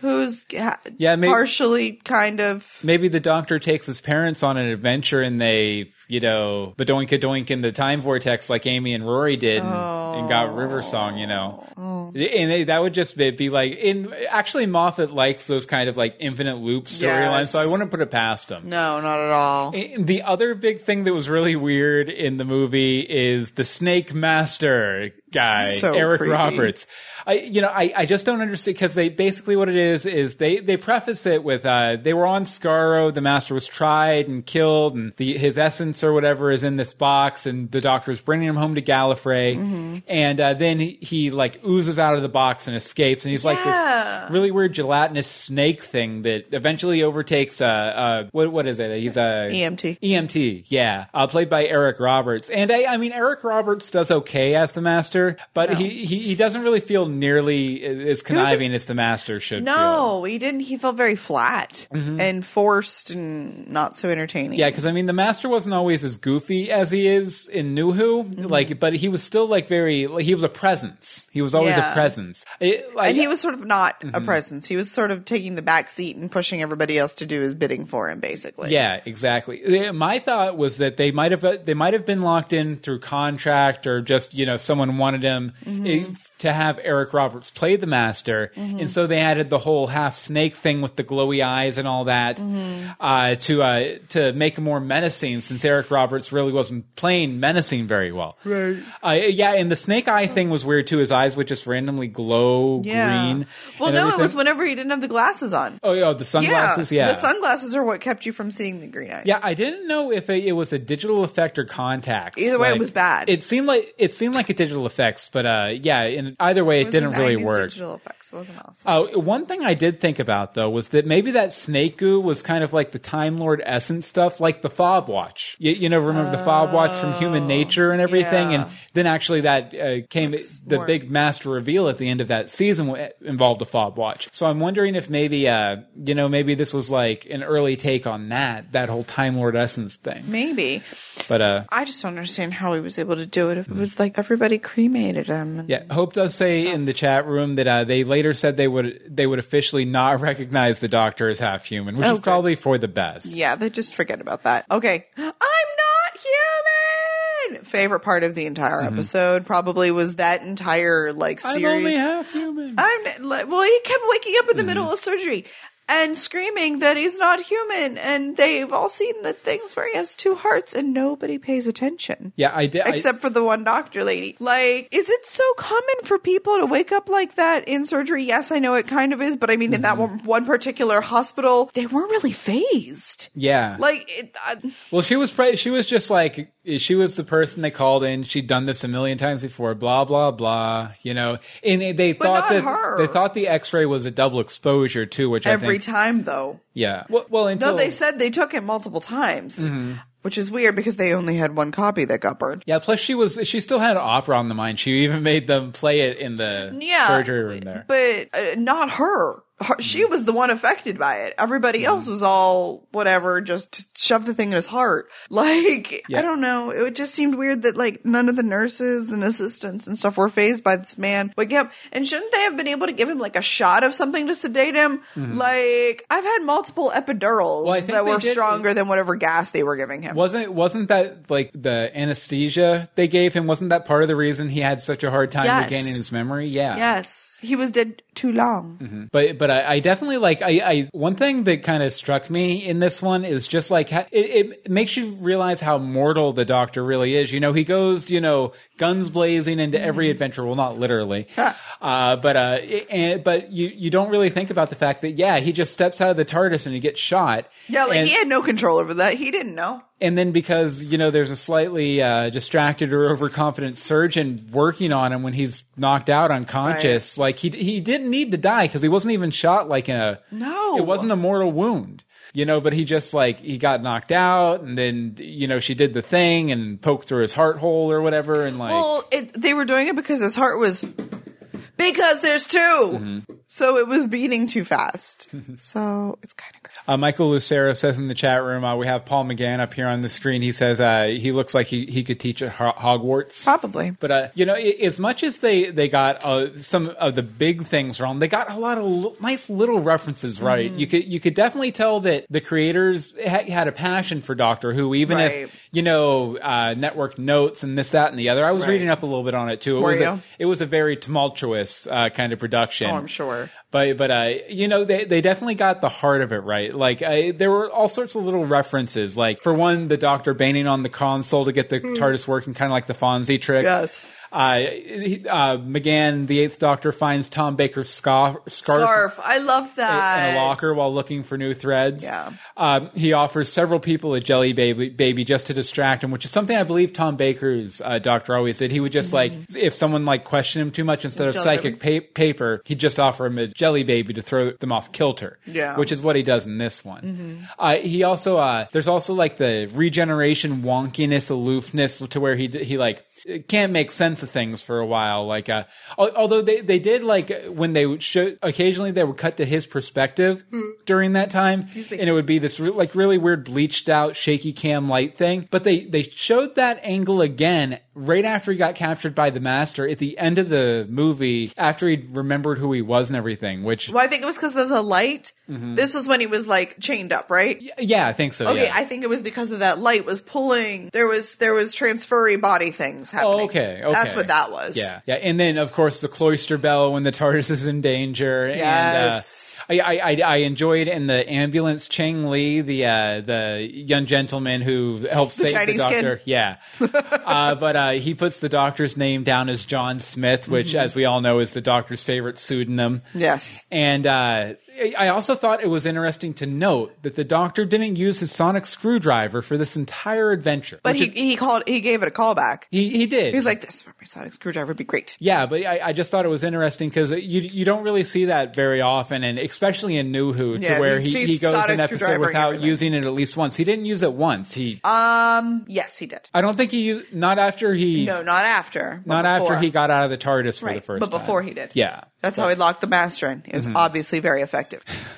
who's ha- Mm-hmm. Yeah, maybe- partially kind of. maybe the doctor takes his parents on an adventure and they, you know, badoinka doink in the time vortex like Amy and Rory did and, and got oh. River Song, you know. Oh. And they, that would just be, be like, in actually Moffat likes those kind of like infinite loop storylines, Yes. so I wouldn't put it past him. No, not at all. And The other big thing that was really weird in the movie is the Snake Master guy, So Eric creepy. Roberts. I, you know, I, I just don't understand because they basically what it is is they they preface it with uh, they were on Skaro, the Master was tried and killed, and the his essence or whatever is in this box, and the Doctor is bringing him home to Gallifrey, Mm-hmm. and uh, then he, he like oozes out of the box and escapes, and he's like Yeah. this really weird gelatinous snake thing that eventually overtakes uh, uh what what is it? He's a EMT. EMT, yeah, uh, played by Eric Roberts, and I, I mean Eric Roberts does okay as the Master, but he, he he doesn't really feel nearly as conniving as the Master should. feel. No, he didn't. He felt very flat and forced and not so entertaining. Mm-hmm. Yeah, because I mean, the Master wasn't always as goofy as he is in New Who, Mm-hmm. like, but he was still like very, like, he was a presence. He was always Yeah. a presence. It, like, and he was sort of not Mm-hmm. a presence. He was sort of taking the back seat and pushing everybody else to do his bidding for him, basically. Yeah, exactly. My thought was that they might have they might have been locked in through contract or just you know someone wanted him Mm-hmm. to have Eric Roberts play the master, and so they added the whole half snake thing with the glowy eyes and all that Mm-hmm. uh, to uh, to make him more menacing. Since Eric Roberts really wasn't playing menacing very well, right? Uh, yeah, and the snake eye thing was weird too. His eyes would just randomly glow Yeah. green. Well, no, it was whenever he didn't have the glasses on. Oh, yeah, the sunglasses. Yeah, The sunglasses are what kept you from seeing the green eyes. Yeah, I didn't know if it, it was a digital effect or contacts. Either way, it was bad. It seemed like it seemed like a digital effects, but uh, yeah, in either way, it, was didn't really work. Digital effects It wasn't awesome. Oh, one thing I did think about though was that maybe that snake goo was kind of like the Time Lord essence stuff, like the fob watch. You, you know, remember the fob watch from Human Nature and everything, Oh, yeah. and then actually that uh, came the more- big master reveal at the end of that season involved a fob watch. So I'm wondering if maybe, uh, you know, maybe this was like an early take on that that whole Time Lord essence thing. Maybe. But uh, I just don't understand how he was able to do it. If it was like everybody cremated him. and- Yeah, Hope does say in the chat room that uh, they later said they would they would officially not recognize the Doctor as half human, which Oh, is good. probably for the best. Yeah, they just forget about that. Okay. I'm not human! Favorite part of the entire episode probably was that entire like Mm-hmm. I'm only half human. I'm well, he kept waking up in the middle of surgery and screaming that he's not human, and they've all seen the things where he has two hearts, and nobody pays attention. yeah, I did. I- Except for the one doctor lady. Like, is it so common for people to wake up like that in surgery? Yes, I know it kind of is, but I mean, in Mm-hmm. that one, one particular hospital, they weren't really phased. yeah. Like, it, uh, well, she was pre- she was just like she was the person they called in. She'd done this a million times before. Blah blah blah. You know, and they, they thought that her. they thought the X-ray was a double exposure too, which every I think time, though. yeah. Well, well until No, they said they took it multiple times, Mm-hmm. which is weird because they only had one copy that got burned. yeah. Plus, she was she still had opera on the mind. She even made them play it in the Yeah, surgery room there. but uh, not her. Her. She was the one affected by it. Everybody Mm-hmm. else was all whatever, just shove the thing in his heart. Like Yeah. I don't know. It just seemed weird that like none of the nurses and assistants and stuff were phased by this man waking up. And shouldn't they have been able to give him like a shot of something to sedate him? Like I've had multiple epidurals Mm-hmm. Well, that were did- stronger than whatever gas they were giving him. Wasn't wasn't that like the anesthesia they gave him? Wasn't that part of the reason he had such a hard time Yes. regaining his memory? Yeah. Yes, he was dead too long. Mm-hmm. But but I, I definitely like I, I one thing that kind of struck me in this one is just like it, it makes you realize how mortal the Doctor really is. You know, he goes you know guns blazing into Mm-hmm. every adventure. Well, not literally, uh, but uh, it- and, but you you don't really think about the fact that yeah, he just steps out of the TARDIS and he gets shot. Yeah, like And- he had no control over that. He didn't know. And then because you know there's a slightly uh, distracted or overconfident surgeon working on him when he's knocked out unconscious, like he he didn't need to die because he wasn't even shot like in a No. it wasn't a mortal wound. you know, but he just like he got knocked out, and then you know she did the thing and poked through his heart hole or whatever, and like Well, it, they were doing it because his heart was because there's 2 Mm-hmm. So it was beating too fast. so it's kind of crazy. Uh, Michael Lucero says in the chat room, uh, we have Paul McGann up here on the screen. He says uh, he looks like he, he could teach at Ho- Hogwarts. Probably. But uh, you know, i- as much as they they got uh, some of the big things wrong, they got a lot of l- nice little references right. Mm-hmm. You could you could definitely tell that the creators ha- had a passion for Doctor Who, even Right. if you know uh, network notes and this that and the other. I was Right. reading up a little bit on it too. It Were was a, it was a very tumultuous uh, kind of production. Oh, I'm sure. But but uh, you know they they definitely got the heart of it right. Like I, there were all sorts of little references. Like for one, the Doctor banging on the console to get the TARDIS working, kind of like the Fonzie trick. Yes. Uh, he- uh, McGann, the Eighth Doctor, finds Tom Baker's scarf, scarf, Scarf. I love that. in a locker while looking for new threads. Yeah. Um, he offers several people a jelly baby, baby just to distract him, which is something I believe Tom Baker's uh, doctor always did. He would just like, if someone like questioned him too much, instead of Mm-hmm. Psychic pa- paper, he'd just offer him a jelly baby to throw them off kilter. Yeah. Mm-hmm. Which is what he does in this one. Uh, he also, uh, there's also like the regeneration wonkiness, aloofness to where he, he like, can't make sense of things for a while. Like, uh, although they, they did like when they would show, occasionally they would cut to his perspective during that time. me. And it would be this re- like really weird bleached out shaky cam light thing. But they, they showed that angle again right after he got captured by the master at the end of the movie after he remembered who he was and everything, which, Well, I think it was because of the light. This was when he was like chained up, right? yeah, I think so. Okay, yeah. I think it was because of that light was pulling. There was there was transferry body things happening. Oh, okay, okay. That's what that was. Yeah, yeah, and then of course the cloister bell when the TARDIS is in danger. Yes. And, uh, I, I, I- enjoyed in the ambulance Chang Lee, the uh, the young gentleman who helped save Chinese the doctor. kid. Yeah, uh, but uh, he puts the doctor's name down as John Smith, which, Mm-hmm. as we all know, is the doctor's favorite pseudonym. Yes. And uh, I also thought it was interesting to note that the doctor didn't use his sonic screwdriver for this entire adventure. But he it- he called he gave it a callback. he he did. He's like, this my sonic screwdriver would be great. Yeah, but I, I just thought it was interesting because you you don't really see that very often, and especially in New Who, to Yeah, where he, he goes an episode without using it at least once. He didn't use it once. He, Um. Yes, he did. I don't think he used, not after he, No, not after. but not after he got out of the TARDIS for the first but time. before he did. Yeah. That's how he locked the master in. It was Mm-hmm. obviously very effective.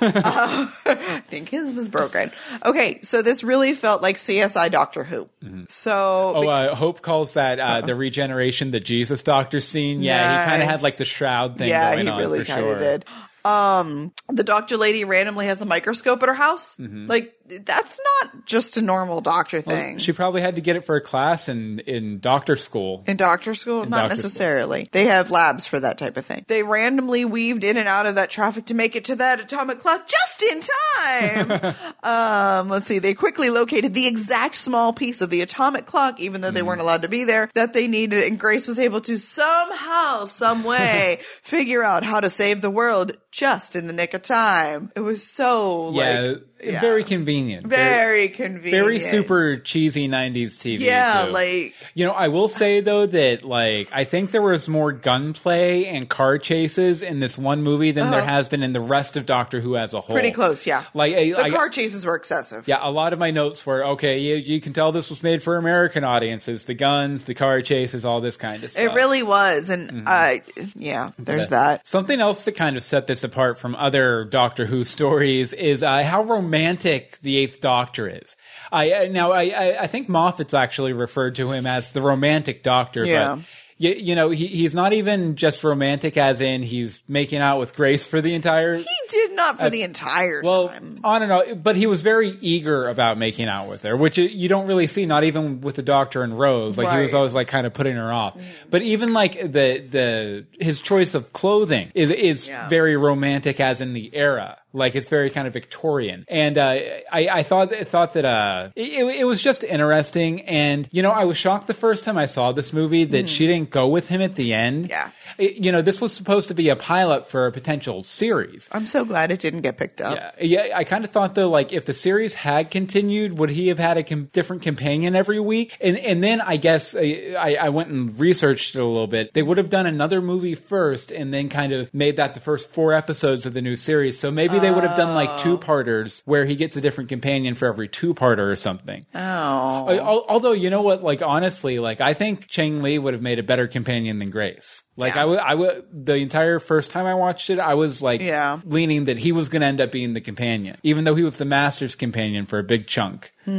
Uh, I think his was broken. Okay, so this really felt like CSI Doctor Who. So Oh, uh, Hope calls that uh, the regeneration, the Jesus Doctor scene. Yeah, he kind of had like the shroud thing yeah, going he on really kind sure. of did. Um, the doctor lady randomly has a microscope at her house. Mm-hmm. Like that's not just a normal doctor thing. She probably had to get it for a class in in doctor school. in doctor school, not doctor school. necessarily. They have labs for that type of thing. They randomly weaved in and out of that traffic to make it to that atomic clock just in time. um, let's see. They quickly located the exact small piece of the atomic clock, even though they weren't allowed to be there, that they needed. And Grace was able to somehow, some way, figure out how to save the world just in the nick of time. It was so Yeah, like yeah. very convenient. very convenient, very super cheesy 90s TV. Yeah, too. like You know, I will say though that like I think there was more gunplay and car chases in this one movie than there has been in the rest of Doctor Who as a whole. Uh-huh. pretty close. Yeah, Like I, the I- car chases were excessive. yeah, a lot of my notes were okay. You, you can tell this was made for American audiences. The guns, the car chases, all this kind of stuff. It really was, and uh, yeah, there's that. Something else that kind of set this apart from other Doctor Who stories is uh, how romantic the Eighth Doctor is. I uh, now I, I think Moffat's actually referred to him as the romantic Doctor. Yeah. But you, you know, he, he's not even just romantic, as in he's making out with Grace for the entire. He did not for the entire Well, time. on and on, but he was very eager about making out with her, which you don't really see, not even with the Doctor and Rose. Like he was always like kind of putting her off. But even like the the his choice of clothing is is Yeah. very romantic, as in the era. Like it's very kind of Victorian, and uh, I, I thought thought that uh, it, it was just interesting. And you know, I was shocked the first time I saw this movie that she didn't go with him at the end. Mm-hmm. Yeah. You know, this was supposed to be a pilot for a potential series. I'm so glad it didn't get picked up. Yeah, yeah. I kind of thought though, like if the series had continued, would he have had a com- different companion every week? And and then I guess I, I I went and researched it a little bit. They would have done another movie first, and then kind of made that the first four episodes of the new series. So maybe they would have done like oh. two parters where he gets a different companion for every two parter or something. Oh. Uh, although you know what, like honestly, like I think Chang Lee would have made a better companion than Grace. Like. I would, I would. The entire first time I watched it, I was like, Yeah. leaning that he was going to end up being the companion, even though he was the master's companion for a big chunk. but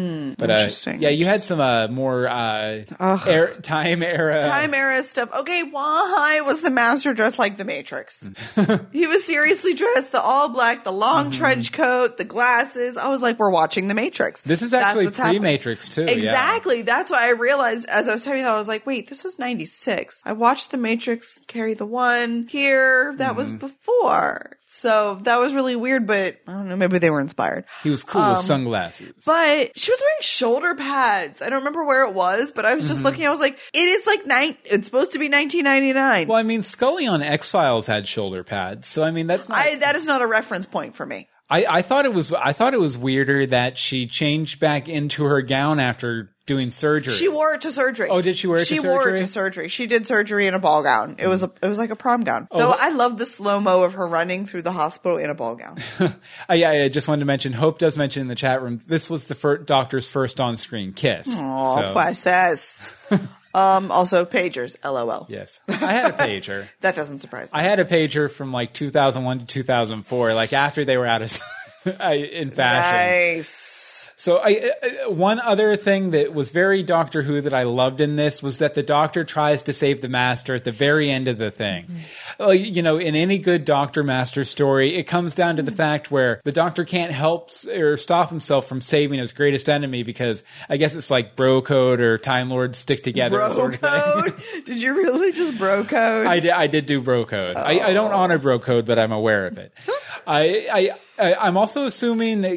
uh, interesting. yeah, you had some uh, more uh, air, time era. Time era stuff. Okay, why was the master dressed like the Matrix? he was seriously dressed, the all black, the long trench coat, the glasses. I was like, we're watching the Matrix. This is actually pre-Matrix too. yeah. Exactly. That's why I realized as I was telling you that I was like, wait, this was 96. I watched The Matrix carry the one here. That was Mm-hmm. before. So that was really weird, but I don't know. Maybe they were inspired. He was cool Um, with sunglasses. But she was wearing shoulder pads. I don't remember where it was, but I was Mm-hmm. just looking. I was like, it is like nine. It's supposed to be 1999. well, I mean, Scully on X Files had shoulder pads, so I mean, that's not. I, that is not a reference point for me. I, I thought it was I thought it was weirder that she changed back into her gown after doing surgery. She wore it to surgery. Oh, did she wear it to surgery? She wore it to surgery. She did surgery in a ball gown. It was a, it was like a prom gown. Though Oh, but- I love the slow mo of her running through the hospital in a ball gown. I, I just wanted to mention. Hope does mention in the chat room. This was the fir- doctor's first on-screen kiss. Oh, so, precious. um, also pagers. LOL. yes, I had a pager. That doesn't surprise me. I had a pager from like 2001 to 2004, like after they were out of in fashion. Nice. So I, uh, one other thing that was very Doctor Who that I loved in this was that the Doctor tries to save the Master at the very end of the thing. Uh, you know, in any good Doctor Master story, it comes down to the fact where the Doctor can't help s- or stop himself from saving his greatest enemy because I guess it's like bro code or Time Lords stick together Bro sort of thing. code. did you really just bro code? I did, I did do bro code. I, I don't honor bro code, but I'm aware of it. I, I, I'm also assuming that,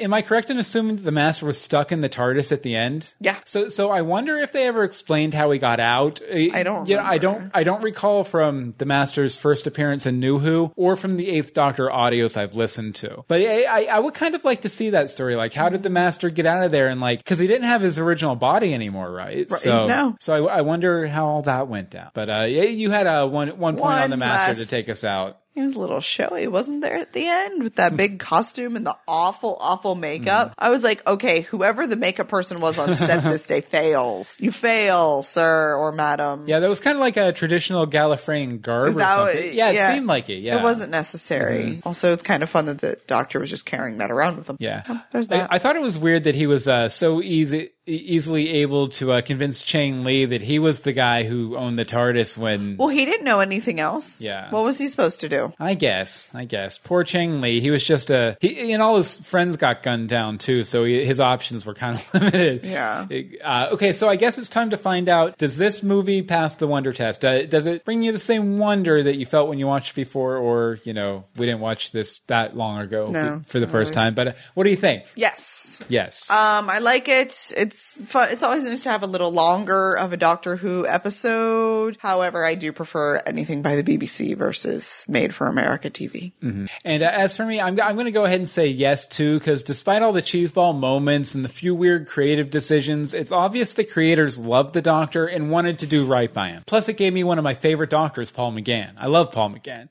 am I correct in assuming that the master was stuck in the TARDIS at the end? Yeah. So, so I wonder if they ever explained how he got out. I don't You know, I don't, I don't recall from the master's first appearance in New Who or from the Eighth Doctor audios I've listened to. But I, I, I would kind of like to see that story. Like, how did the master get out of there? And like, because he didn't have his original body anymore, right? Right, So, no. so I, I wonder how all that went down. But uh, yeah, you had a one one point on the master last- to take us out. He was a little showy, wasn't there at the end with that big costume and the awful, awful makeup? I was like, okay, whoever the makeup person was on set this day fails. You fail, sir or madam. Yeah, that was kind of like a traditional Gallifreyan garb that yeah, it seemed like it. Yeah, It wasn't necessary. Also, it's kind of fun that the doctor was just carrying that around with him. Yeah, Oh, there's I, that. I thought it was weird that he was uh, so easy, easily able to uh, convince Chang Lee that he was the guy who owned the TARDIS when. well, he didn't know anything else. Yeah. What was he supposed to do? I guess, I guess. Poor Chang Lee. He was just a. He, and all his friends got gunned down too, so he, his options were kind of limited. Yeah. Uh, okay, so I guess it's time to find out: Does this movie pass the wonder test? Uh, does it bring you the same wonder that you felt when you watched before, or you know, we didn't watch this that long ago No. for the first time? But uh, what do you think? Yes. Yes. Um, I like it. It's fun. It's always nice to have a little longer of a Doctor Who episode. However, I do prefer anything by the BBC versus Made for America TV. And uh, as for me, I'm, I'm going to go ahead and say yes too, because despite all the cheeseball moments and the few weird creative decisions, it's obvious the creators loved the Doctor and wanted to do right by him. Plus, it gave me one of my favorite Doctors, Paul McGann. I love Paul McGann.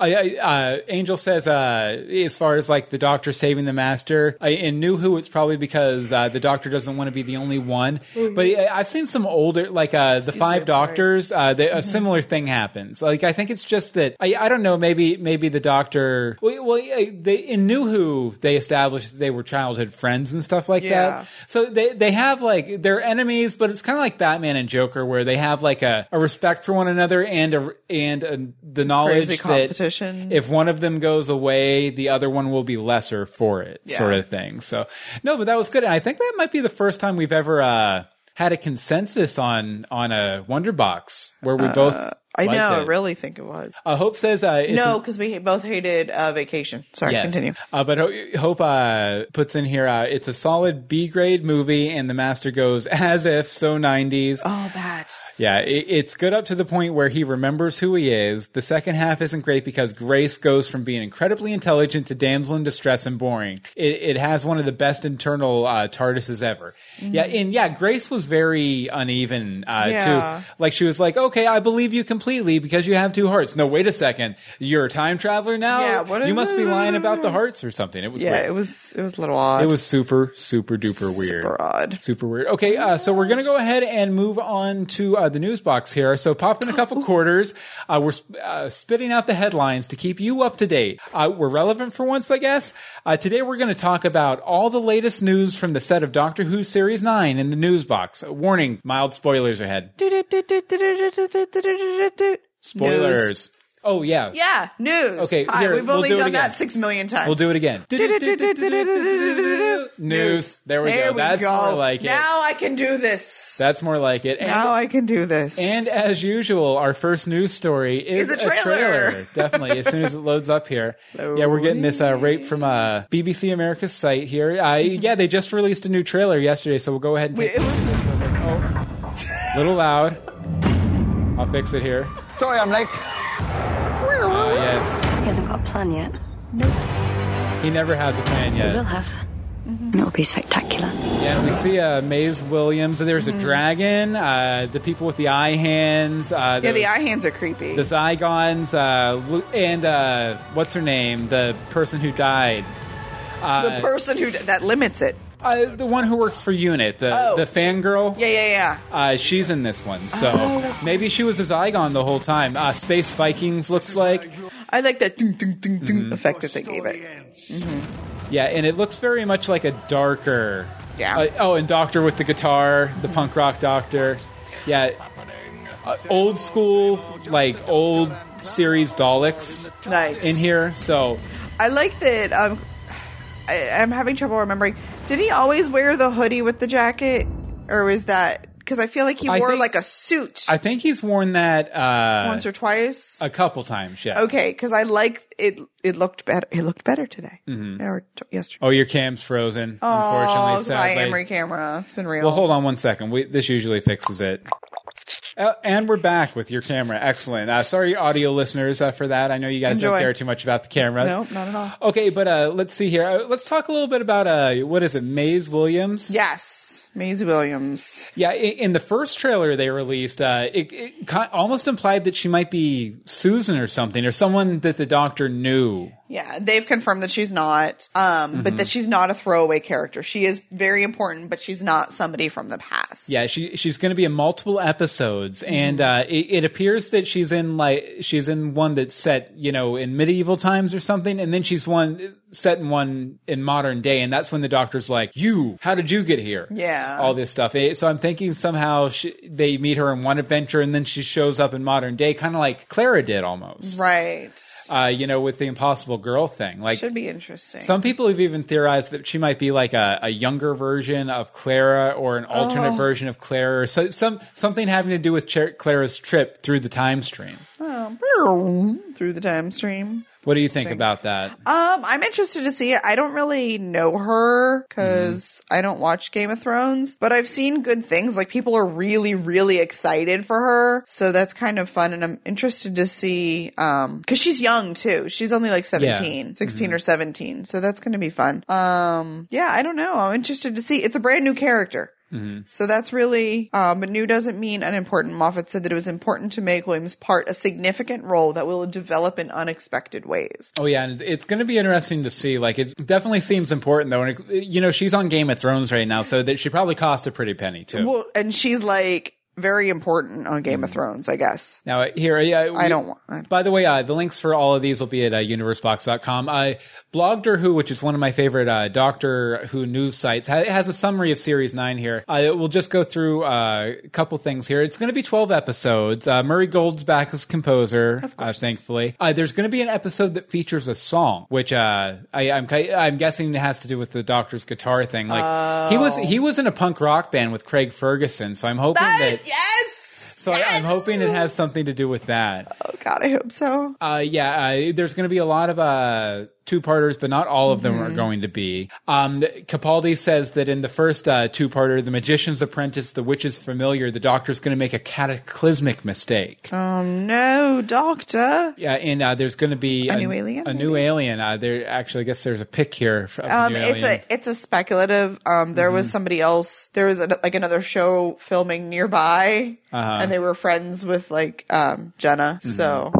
I, I, uh, Angel says, uh, as far as like the Doctor saving the Master, I, in New Who, it's probably because uh, the Doctor doesn't want to be the only one. But I, I've seen some older, like uh, the Five I'm. Doctors. Uh, they, A similar thing happens. Like I think it's just that I, I don't know. Maybe maybe the Doctor. Well, well they in New Who they established that they were childhood friends and stuff like Yeah. that. So they they have like they're enemies, but it's kind of like Batman and Joker, where they have like a, a respect for one another and a and a, the knowledge that competition. if one of them goes away, the other one will be lesser for it, Yeah. sort of thing. So no, but that was good. And I think that might be the first time we've ever uh, had a consensus on on a Wonder Box where we both. I liked know. I really think it was. Uh, Hope says uh, no, because we both hated uh, Vacation. Sorry, Yes. continue. Uh, but Ho- Hope uh, puts in here, uh, it's a solid B grade movie, and the master goes as if so 90s. Oh, that. Yeah, it, it's good up to the point where he remembers who he is. The second half isn't great because Grace goes from being incredibly intelligent to damsel in distress and boring. It, it has one of the best internal uh, TARDISes ever. Yeah, and yeah, Grace was very uneven uh, Mm-hmm. Yeah. too. Like she was like, "Okay, I believe you completely because you have two hearts." No, wait a second, you're a time traveler now. Yeah, what is you must be lying about the hearts or something. It was Yeah, weird. it was it was a little odd. It was super, super duper weird. super odd. Super weird. Okay, uh, so we're gonna go ahead and move on to uh, the news box here. So pop in a couple quarters. Uh, we're sp- uh, spitting out the headlines to keep you up to date. Uh, we're relevant for once, I guess. Uh, today we're going to talk about all the latest news from the set of Doctor Who series nine in the news box. Uh, warning: mild spoilers ahead. Spoilers. News. Oh yeah. Yeah, news. Okay, Hi, here, we've we'll only do done that six million times. We'll do it again. News. There we There go. That's more like it. Now I can do this. That's more like it. And now I can do this. And as usual, our first news story is, Is a trailer. Definitely, as soon as it loads up here. Yeah, we're getting this uh, right from uh, BBC America's site here. Uh, yeah, they just released a new trailer yesterday, so we'll go ahead and Wait, it was oh, little loud. I'll fix it here. Sorry I'm late. Uh, yes, He hasn't got a plan yet. Nope. He never has a plan yet. He will yet. have. And it'll be spectacular. Yeah, we see uh, Maisie Williams. And there's a dragon. Uh, the people with the eye hands. Uh, yeah, the eye hands are creepy. the Zygons, uh, and uh, what's her name? The person who died. the person who that limits it. Uh, the one who works for Unit, the Oh. the fangirl. Yeah, yeah, yeah. Uh, she's in this one, so Oh, maybe she was a Zygon the whole time. Uh, Space Vikings looks like, I like that ding, ding, ding, ding Mm-hmm. effect that they gave it. yeah, and it looks very much like a darker. Yeah. Uh, oh, and Doctor with the guitar, the punk rock Doctor. Yeah, uh, old school, like old series Daleks Nice in here. So I like that. Um, I, I'm having trouble remembering. Did he always wear the hoodie with the jacket, or was that because I feel like he I wore think- like a suit I think he's worn that uh, once or twice? a couple times. Yeah. okay, because I like it. It looked better. It looked better today Mm-hmm. or t- yesterday. Oh, your cam's frozen. Oh, unfortunately, my. Emery camera. It's been real. Well, hold on one second. We, this usually fixes it. Uh, and we're back with your camera. Excellent. Uh, sorry, audio listeners, uh, for that. I know you guys don't care too much about the cameras. No, not at all. Okay, but uh, let's see here. Uh, let's talk a little bit about uh, what is it, Maze Williams? Yes, Maisie Williams. Yeah, i- in the first trailer they released, uh, it, it almost implied that she might be Susan or something, or someone that the doctor knew. Yeah, they've confirmed that she's not, um, Mm-hmm. but that she's not a throwaway character. She is very important, but she's not somebody from the past. Yeah, she she's going to be in multiple episodes, and uh, it, it appears that she's in like she's in one that's set you know in medieval times or something, and then she's one set in one in modern day, and that's when the doctor's like, "You, how did you get here?" Yeah. all this stuff. So I'm thinking somehow she, they meet her in one adventure, and then she shows up in modern day, kind of like Clara did almost. Right. Uh, you know, with the Impossible Girl thing, like Should be interesting. some people have even theorized that she might be like a, a younger version of Clara or an alternate Oh. version of Clara, or so, some something having to do with Clara's trip through the time stream. Oh, through the time stream. What do you think about that? Um, I'm interested to see it. I don't really know her because Mm-hmm. I don't watch Game of Thrones, but I've seen good things. Like people are really, really excited for her. So that's kind of fun. And I'm interested to see, um, cause she's young too. She's only like 17, 16 Mm-hmm. or 17. So that's going to be fun. Um, yeah, I don't know. I'm interested to see. It's a brand new character. Mm-hmm. So that's really, um, but new doesn't mean unimportant. Moffat said that it was important to make Williams' part a significant role that will develop in unexpected ways. Oh yeah, and it's going to be interesting to see. Like, it definitely seems important though, and it, you know, she's on Game of Thrones right now, so that she probably cost a pretty penny too. Well, and she's like very important on Game of Thrones, I guess. now here, yeah, I don't want. I- By the way, uh, the links for all of these will be at uh, universebox.com. Uh, Blogtor Who, which is one of my favorite uh, Doctor Who news sites, ha- has a summary of Series 9 here. Uh, we'll just go through uh, a couple things here. It's going to be 12 episodes. Uh, Murray Gold's back as composer, uh, thankfully. Uh, there's going to be an episode that features a song, which uh, I, I'm, I'm guessing it has to do with the Doctor's guitar thing. Like he was he was in a punk rock band with Craig Ferguson, so I'm hoping that. Yes. So I- I'm hoping it has something to do with that. Oh God, I hope so. Uh, yeah, uh, there's going to be a lot of uh, two parters, but not all of them are going to be. Um, Capaldi says that in the first uh, two parter, The Magician's Apprentice, The Witch's Familiar, the Doctor's going to make a cataclysmic mistake. Oh no, Doctor. Yeah, and uh, there's going to be A new alien, A new alien. Uh, there actually, I guess there's a pick here. Um, it's alien. a it's a speculative. Um, there was somebody else. There was a, like another show filming nearby, Uh-huh. and they were friends with like um Jenna. So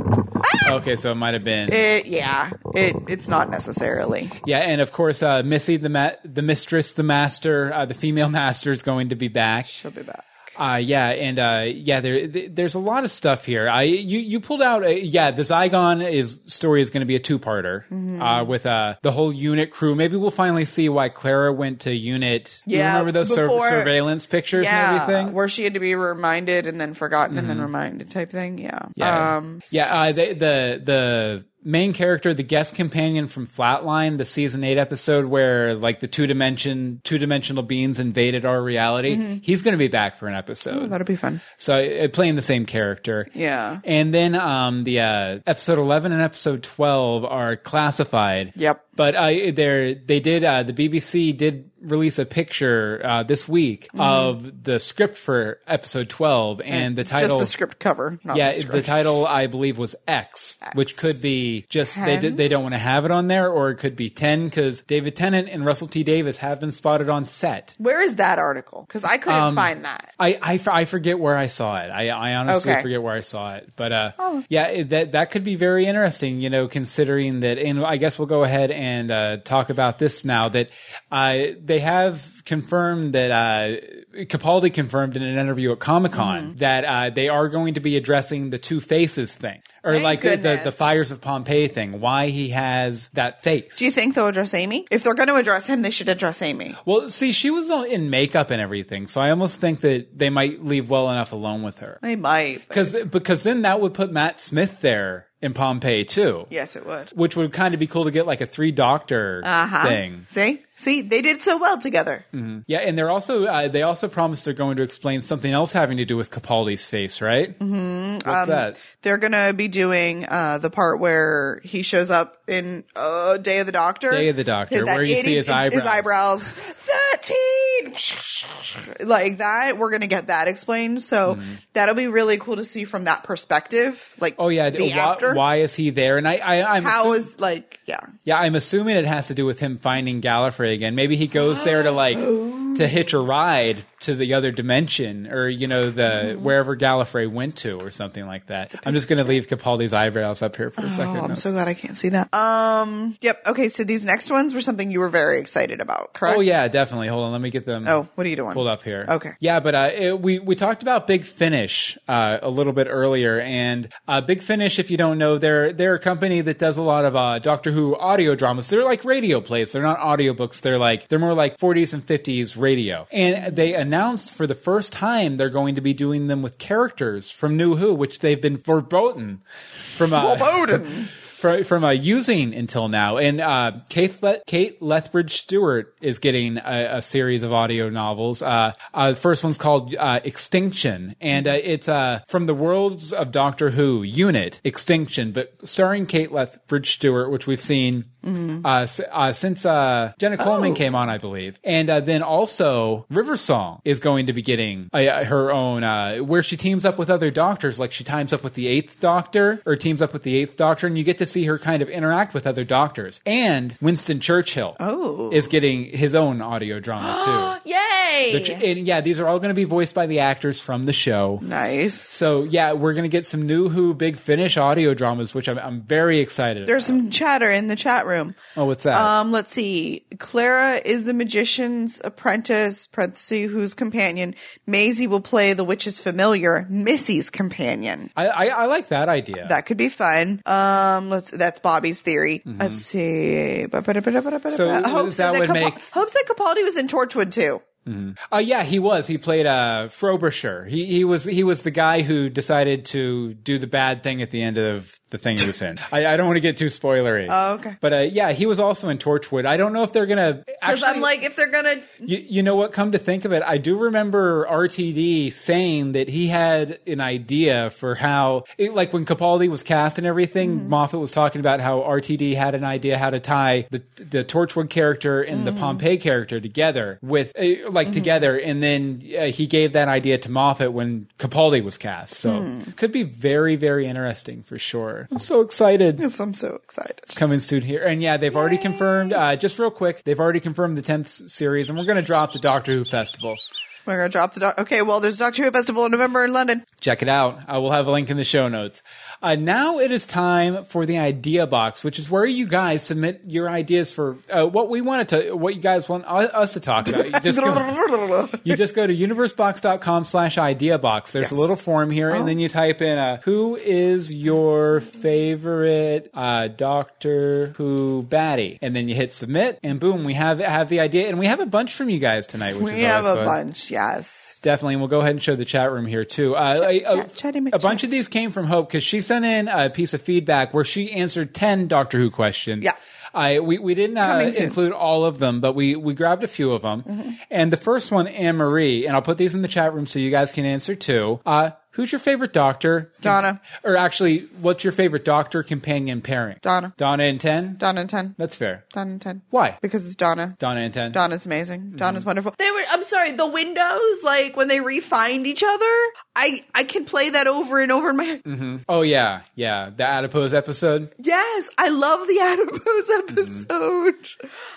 okay, so it might have been. it yeah, it it's not necessarily. Yeah, and of course, uh, Missy, the ma- the mistress, the master, uh, the female master is going to be back. She'll be back. Uh, yeah, and uh, yeah, there, there's a lot of stuff here. I you you pulled out, uh, yeah, the Zygon is story is going to be a two parter Mm-hmm. uh, with uh, the whole unit crew. Maybe we'll finally see why Clara went to unit. You Yeah, remember those sur- surveillance pictures Yeah, and everything. where she had to be reminded and then forgotten and then reminded type thing. Yeah. Mm-hmm. Yeah, Um, yeah. Uh, the the the main character, the guest companion from Flatline, the season eight episode where like the two dimension two dimensional beings invaded our reality. Mm-hmm. He's going to be back for an episode. that'll be fun. So uh, playing the same character. Yeah. And then um, the uh, episode eleven and episode twelve are classified. Yep. But uh, they they did uh, the BBC did release a picture uh, this week of the script for episode twelve and the title Mm-hmm. Just the script cover. Not yeah, the, the title I believe was X, which could be just they 10? they don't want to have it on there, or it could be ten because David Tennant and Russell T Davies have been spotted on set. Where is that article? Because I couldn't Um, find that. I I forget where I saw it. I, I honestly Okay. forget where I saw it. But uh, Oh. yeah, it, that that could be very interesting. You know, considering that, and I guess we'll go ahead and uh, talk about this now. That uh, they have confirmed that uh, Capaldi confirmed in an interview at Comic Con Mm-hmm. that uh, they are going to be addressing the two faces thing, or Thank like the, the the fires of Pompeii thing. Why he has that face? Do you think they'll address Amy? If they're going to address him, they should address Amy. Well, see, she was in makeup and everything, so I almost think that they might leave well enough alone with her. They might. but- Because because then that would put Matt Smith there in Pompeii too, Yes, it would. which would kind of be cool to get like a three doctor Uh-huh. thing. See? See? They did so well together. Yeah, and they're also uh, they also promise they're going to explain something else having to do with Capaldi's face, right? Mm-hmm. What's that? They're going to be doing uh, the part where he shows up in uh, Day of the Doctor. Day of the Doctor, where you see his eyebrows. His eyebrows. 13! Like that. We're going to get that explained. So that'll be really cool to see from that perspective. Like, Mm-hmm. Oh yeah, the why, after. why is he there? And I, I I'm How assu- is, like, yeah. yeah, I'm assuming it has to do with him finding Gallifrey again. Maybe he goes there to like to hitch a ride to the other dimension, or you know the Mm-hmm. wherever Gallifrey went to, or something like that. I'm just going to leave Capaldi's eyebrows up here for a second. Oh, I'm now. so glad I can't see that. Um, yep. Okay. So these next ones were something you were very excited about, correct? Oh yeah, definitely. Hold on, let me get them. Oh, what are you doing? pulled up here. Okay. Yeah, but uh, it, we we talked about Big Finish uh, a little bit earlier, and uh, Big Finish, if you don't know, they're they're a company that does a lot of uh, Doctor Who audio dramas. They're like radio plays. They're not audiobooks. They're like they're more like 40s and 50s radio. And they announced for the first time they're going to be doing them with characters from New Who, which they've been verboten from uh, Foreboding. from, from uh, using until now. And uh, Kate, Le- Kate Lethbridge Stewart is getting a, a series of audio novels. Uh, uh, the first one's called uh, Extinction, and uh, it's from the worlds of Doctor Who unit Extinction, but starring Kate Lethbridge Stewart, which we've seen. Uh, s- uh, since uh, Jenna Coleman came on, I believe, and uh, then also River Song is going to be getting uh, her own, uh, where she teams up with other doctors, like she teams up with the Eighth Doctor or teams up with the Eighth Doctor, and you get to see her kind of interact with other doctors. And Winston Churchill Oh. is getting his own audio drama too. Yay! Which- and yeah, these are all going to be voiced by the actors from the show. nice. So yeah, we're going to get some new Who Big Finish audio dramas, which I'm, I'm very excited. There's some chatter in the chat room. Oh, what's that? Um, let's see. Clara is the magician's apprentice, parenthesis, whose companion. Maisie will play the witch's familiar, Missy's companion. I, I, I like that idea. That could be fun. Um, let's. That's Bobby's theory. Let's see. Mm-hmm. So hopes that would Capa- make- hopes that Capaldi was in Torchwood too. Uh, yeah, he was. He played uh, Frobisher. He he was he was the guy who decided to do the bad thing at the end of the thing he was in. I, I don't want to get too spoilery. Oh, okay. But uh, yeah, he was also in Torchwood. I don't know if they're gonna. Because I'm like, if they're gonna, you, you know what? Come to think of it, I do remember RTD saying that he had an idea for how, it, like when Capaldi was cast and everything, Mm-hmm. Moffat was talking about how RTD had an idea how to tie the the Torchwood character and Mm-hmm. the Pompeii character together with, uh, like together, and then uh, he gave that idea to Moffat when Capaldi was cast. So Hmm. could be very, very interesting for sure. I'm so excited yes, I'm so excited. coming soon here. And yeah, they've already confirmed, uh, just real quick, they've already confirmed the 10th series, and we're going to drop the Doctor Who Festival. We're gonna drop the doc. Okay, well, there's Doctor Who Festival in November in London. Check it out. I will have a link in the show notes. Uh, now it is time for the idea box, which is where you guys submit your ideas for uh, what we wanted to, what you guys want us to talk about. You just go, you just go to universebox.com slash idea box. There's Yes. a little form here, and then you type in uh, who is your favorite uh, Doctor Who baddie, and then you hit submit, and boom, we have have the idea, and we have a bunch from you guys tonight. Which is We have a fun. bunch. Yes. Definitely, and we'll go ahead and show the chat room here too. Uh, a, a- chat, a bunch of these came from Hope because she sent in a piece of feedback where she answered ten Doctor Who questions. Yeah. I we, we didn't uh, Coming soon. Mm-hmm. include all of them, but we we grabbed a few of them. And the first one, Anne Marie, and I'll put these in the chat room so you guys can answer too. Uh, who's your favorite Doctor? Donna. Or actually, what's your favorite Doctor companion pairing? Donna. Donna and ten. Donna and 10. That's fair. Donna and 10. Why? Because it's Donna. Donna and ten. Donna's amazing. Donna's Mm-hmm. wonderful. They were. I'm sorry. The windows, like when they refined each other, I I can play that over and over in my head. Mm-hmm. Oh yeah, yeah. The adipose episode. Yes, I love the adipose episode.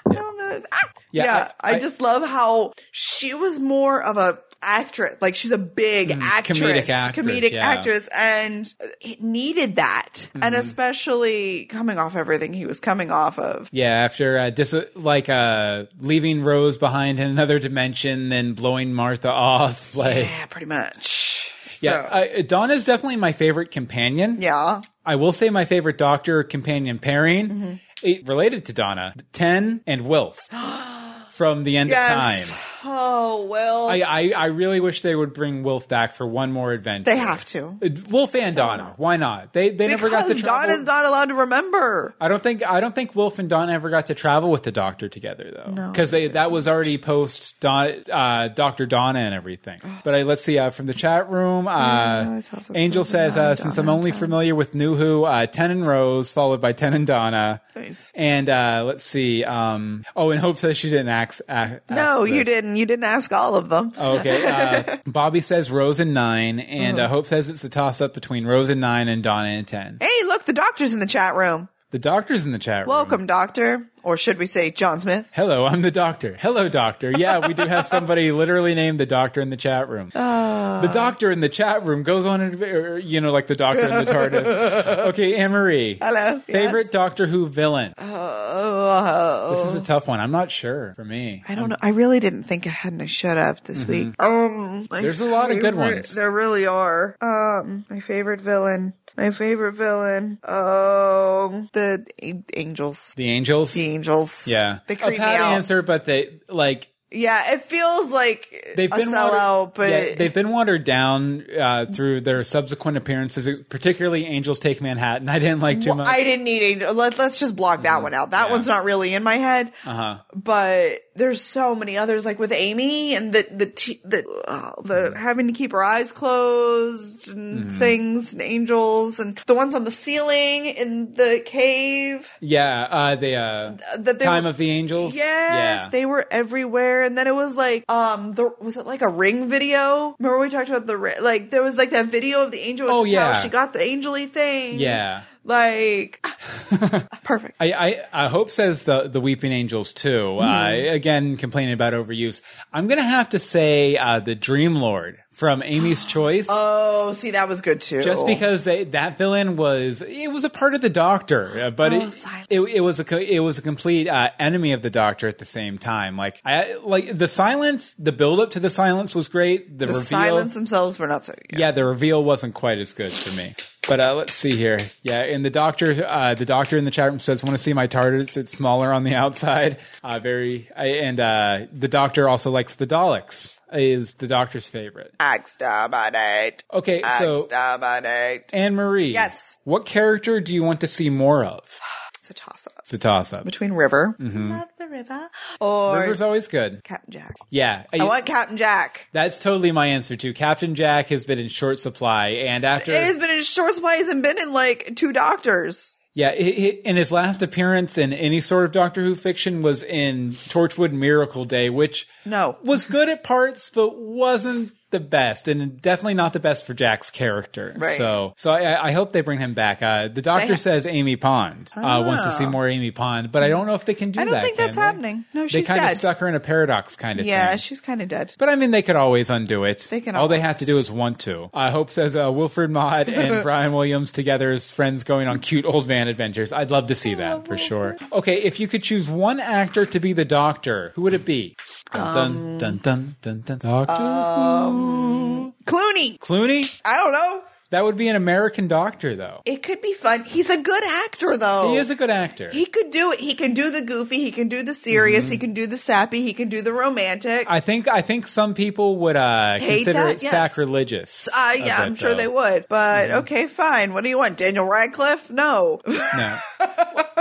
I don't know. Ah! Yeah, Yeah, I- I, I- just love how she was more of a actress. Like she's a big actress, Mm, comedic actress, comedic yeah. actress, and it needed that, and Mm-hmm. especially coming off everything he was coming off of. Yeah, after uh, dis- like uh, leaving Rose behind in another dimension, then blowing Martha off. Like, Yeah, pretty much. yeah, So, uh, Donna's definitely my favorite companion. yeah. I will say my favorite Doctor companion pairing, Mm-hmm. it, related to Donna, Ten and Wilf from the end Yes. of time. Oh well, I, I I really wish they would bring Wilf back for one more adventure. they have to. Wilf and Donna. Why not? They they never got to travel. Donna's not allowed to remember. I don't think I don't think Wilf and Donna ever got to travel with the Doctor together though, No, because that was already post Don, uh, Doctor Donna and everything. But I, let's see uh, from the chat room. Uh, Angel says, uh, since I'm only familiar with New Who, uh, Ten and Rose, followed by Ten and Donna. Nice. And uh, let's see. Um, oh, and Hope says she didn't ask. ask No, you this. Didn't. You didn't ask all of them. Oh, okay. Uh, Bobby says Rose and nine, and Uh-huh. uh, Hope says it's the toss up between Rose and nine and Donna and ten. Hey, look, the doctor's in the chat room. The doctor's in the chat room. Welcome, doctor. Or should we say John Smith? Hello, I'm the doctor. Hello, doctor. Yeah, we do have somebody literally named the doctor in the chat room. Ah. the doctor in the chat room goes on, and, you know, like the doctor in the TARDIS. Okay, Anne Marie. Hello. Favorite Yes. Doctor Who villain? Oh, This is a tough one. I'm not sure for me. I don't know. I really didn't think ahead and I should have this week. Um, Mm-hmm. There's a lot of good ones. There really are. Um, my favorite villain. My favorite villain. Um, the a- angels. The Angels. The angels. yeah, They a creep me pat out. answer, but they like Yeah, it feels like they've a been sellout, watered, but yeah, they've been watered down uh, through their subsequent appearances, particularly Angels Take Manhattan. I didn't like too Well, much. I didn't need angel. Let, let's just block that one out. That Yeah. one's not really in my head. uh huh. but there's so many others like with Amy and the the t- the uh, the having to keep her eyes closed and Mm-hmm. things and angels and the ones on the ceiling in the cave Yeah, uh, the uh, they Time were- of the Angels. Yes, yeah. they were everywhere, and then it was like, um, the was it like a ring video? Remember we talked about the like there was like that video of the angel. Oh, yeah. she got the angely thing. yeah. Like perfect. I, I, I hope says the the Weeping Angels too. Uh, Mm-hmm. again, complaining about overuse. I'm gonna have to say uh, the Dream Lord from Amy's Choice. Oh, see, that was good too. just because they, that villain was it was a part of the Doctor, uh, but Oh, it, it, it was a it was a complete uh, enemy of the Doctor at the same time. Like I like the silence, the build up to the silence was great. The, the reveal, silence themselves were not so. yeah, the reveal wasn't quite as good for me. But uh, let's see here. Yeah, and the doctor, uh, the doctor in the chat room says, "Want to see my TARDIS? It's smaller on the outside." Uh, very, I, and uh, the doctor also likes the Daleks. Is the doctor's favorite? Exterminate. Okay, so Exterminate. Anne Marie, Yes. what character do you want to see more of? It's a toss up It's a toss up. between River. Love the River. Or Mm-hmm. River's always good. Captain Jack. Yeah, I want Captain Jack. that's totally my answer too. Captain Jack has been in short supply, and after It has been in short supply. He hasn't been in like two doctors. Yeah, in his last appearance in any sort of Doctor Who fiction was in Torchwood Miracle Day, which No. was good at parts, but wasn't the best, and definitely not the best for Jack's character. Right. So, so I, I hope they bring him back. Uh, the Doctor says Amy Pond uh, wants to see more Amy Pond, but I don't know if they can do that. I don't think that's they? happening. No, she's they kind dead. of stuck her in a paradox kind of thing. yeah, thing. she's kind of dead. But I mean, they could always undo it. They can All they have to do is want to. I hope says uh, Wilfred Mott and Brian Williams together as friends going on cute old man adventures. I'd love to see that for sure. Okay, if you could choose one actor to be the Doctor, who would it be? Dun Um, dun dun dun dun. dun. Doctor Who? Clooney. Clooney. I don't know. That would be an American Doctor, though. It could be fun. He's a good actor, though. He is a good actor. He could do it. He can do the goofy. He can do the serious. He can do the sappy. He can do the romantic. Mm-hmm. I think I think some people would uh, consider that? it Yes. sacrilegious. uh, yeah, I'm sure though. they would. But Mm-hmm. okay, fine. What do you want? Daniel Radcliffe? No. No.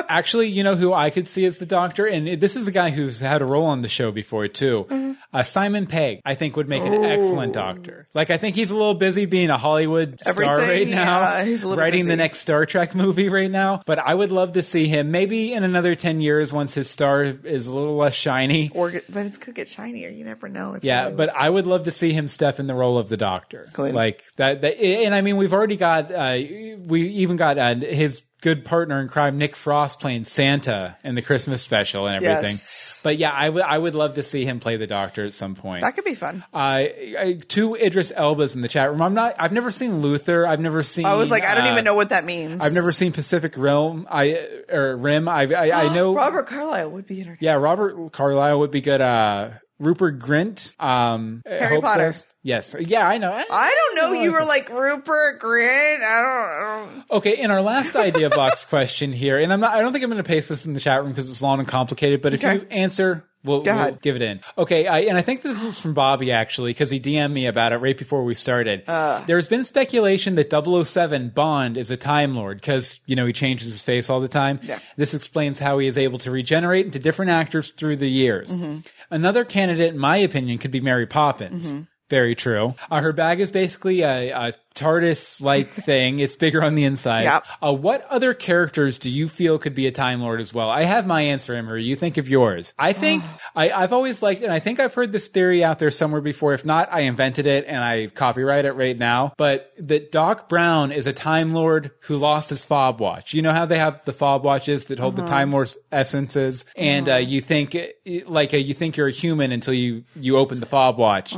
Actually, you know who I could see as the doctor? And this is a guy who's had a role on the show before, too. Mm-hmm. Uh, Simon Pegg, I think, would make an excellent doctor. Like, I think he's a little busy being a Hollywood Everything, right now, yeah, he's a little writing the next Star Trek movie right now. But I would love to see him maybe in another 10 years once his star is a little less shiny. or but it could get shinier. You never know. It's Yeah, Hollywood. but I would love to see him step in the role of the Doctor, Clean. like that, that. And I mean, we've already got, uh, we even got uh, his good partner in crime, Nick Frost, playing Santa in the Christmas special and everything. Yes. But yeah, I would, I would love to see him play the Doctor at some point. that could be fun. Uh, I- two Idris Elba's in the chat room. I'm not. I've never seen Luther. I've never seen. I was like, I don't uh, even know what that means. I've never seen Pacific Rim. I or Rim. I I, I know. Robert Carlyle would be entertaining. Yeah, Robert Carlyle would be good. Uh, Rupert Grint. Um, Harry Potter. says- Yes. Yeah, I know. I don't know. You were like Rupert Grint. I don't. I don't Okay, in our last idea box question here, and I'm not. I don't think I'm going to paste this in the chat room because it's long and complicated. But if Okay. you answer. We'll, we'll give it in. Okay, I, and I think this was from Bobby actually because he DM'd me about it right before we started. Uh. There's been speculation that 007 Bond is a Time Lord because you know he changes his face all the time. Yeah. This explains how he is able to regenerate into different actors through the years. Mm-hmm. Another candidate, in my opinion, could be Mary Poppins. Mm-hmm. Very true. Uh, her bag is basically a, a TARDIS-like thing. It's bigger on the inside. Yep. Uh, what other characters do you feel could be a Time Lord as well? I have my answer, Emery. You think of yours. I think I, I've always liked, and I think I've heard this theory out there somewhere before. If not, I invented it and I copyright it right now. But that Doc Brown is a Time Lord who lost his fob watch. You know how they have the fob watches that hold the Time Lord's essences, and uh, you think like uh, you think you're a human until you you open the fob watch.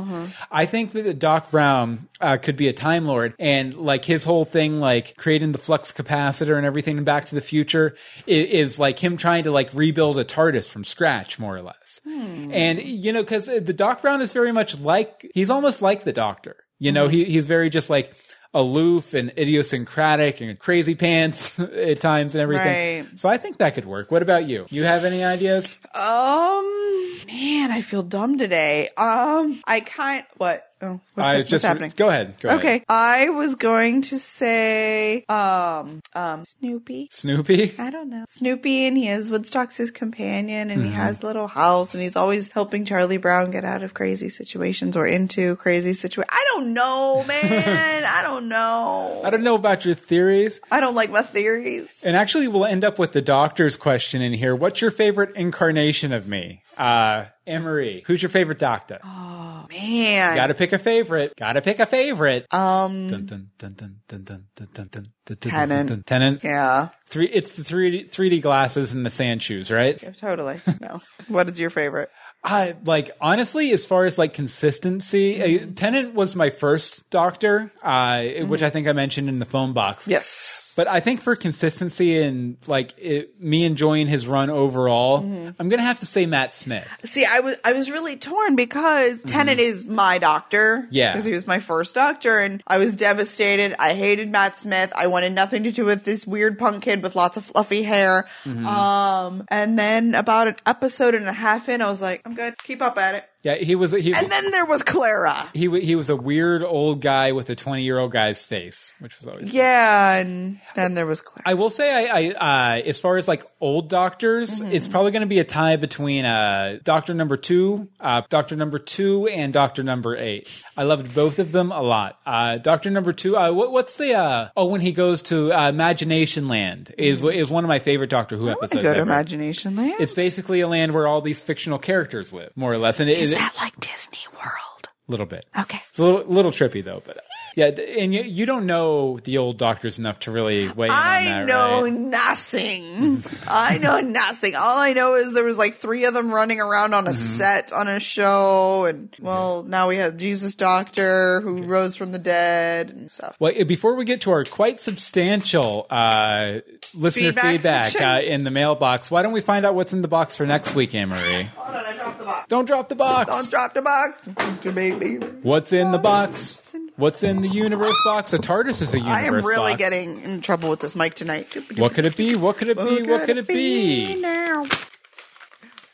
I think that Doc Brown uh, could be a Time Lord, and like his whole thing, like creating the flux capacitor and everything in Back to the Future, is, is like him trying to like rebuild a TARDIS from scratch, more or less. And you know, because the Doc Brown is very much like he's almost like the Doctor. You know, he he's very just like aloof and idiosyncratic and crazy pants at times and everything. Right. So I think that could work. What about you? You have any ideas? Um, man, I feel dumb today. Um, I kind what? Oh, what's, I what's just happening? go ahead. Go ahead. Okay, I was going to say, um, um, Snoopy. Snoopy. I don't know. Snoopy and he has Woodstock's his companion and Mm-hmm. he has a little house and he's always helping Charlie Brown get out of crazy situations or into crazy situations. I don't know, man. I don't know. I don't know about your theories. I don't like my theories. And actually, we'll end up with the doctor's question in here. What's your favorite incarnation of me? Uh, Emery, who's your favorite doctor? Oh, man. Gotta pick a favorite. Gotta pick a favorite. um, Dun, dun, dun, dun, dun, dun, dun, dun, dun, dun, dun, Tennant. dun, dun. Tennant. yeah, Three. It's the three three D glasses and the sand shoes, right? totally. No. what is your favorite? I like honestly, as far as like consistency, uh, Tennant was my first Doctor, uh, which I think I mentioned in the phone box. Yes. But I think for consistency and like it, me enjoying his run overall, I'm gonna have to say Matt Smith. See, I was I was really torn because Tennant is my doctor. Mm-hmm. Yeah. because he was my first doctor, and I was devastated. I hated Matt Smith. I wanted nothing to do with this weird punk kid with lots of fluffy hair. Mm-hmm. Um, and then about an episode and a half in, I was like, I'm good. Keep up at it. Yeah, he was he And then there was Clara. he he was a weird old guy with a 20 year old guy's face, which was always. Yeah, and then there was Clara. I will say, I, I uh, as far as like old doctors, it's probably going to be a tie between uh, Doctor Number Two, uh, Doctor Number Two, and Doctor Number Eight. I loved both of them a lot. Uh, Doctor Number Two, uh, what, what's the uh, oh when he goes to uh, Imagination Land is is one of my favorite Doctor Who I episodes. go to ever. Imagination Land. It's basically a land where all these fictional characters live, more or less, and it is that like Disney World? a little bit. Okay. It's a little, little trippy though, but yeah, and you, you don't know the old doctors enough to really weigh in on that. I know right? nothing. I know nothing. All I know is there was like three of them running around on a Mm-hmm. set on a show, and well, now we have Jesus Doctor who rose from the dead and stuff. Well, uh, before we get to our quite substantial uh, listener Feedback feedback, uh, in the mailbox, why don't we find out what's in the box for next week, Anne Marie? Hold on, I dropped the box. Don't drop the box. Don't drop the box, baby. What's in the box? What's in the universe box? A TARDIS is a universe box. I am really box. getting in trouble with this mic tonight. What could it be? What could it be? What could it be? now?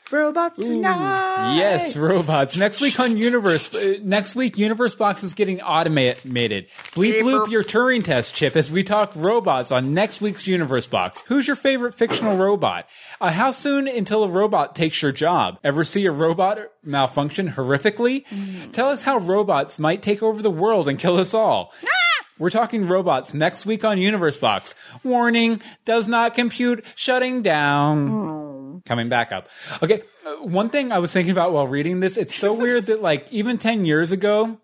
Robots tonight. Yes, robots. Next week on Universe, uh, next week Universe Box is getting automated. Bleep bloop your Turing test chip as we talk robots on next week's Universe Box. Who's your favorite fictional robot? Uh, how soon until a robot takes your job? Ever see a robot malfunction horrifically? Tell us how robots might take over the world and kill us all. We're talking robots next week on Universe Box. Warning, does not compute, shutting down. Coming back up. Okay, uh, one thing I was thinking about while reading this, it's so weird that like even 10 years ago,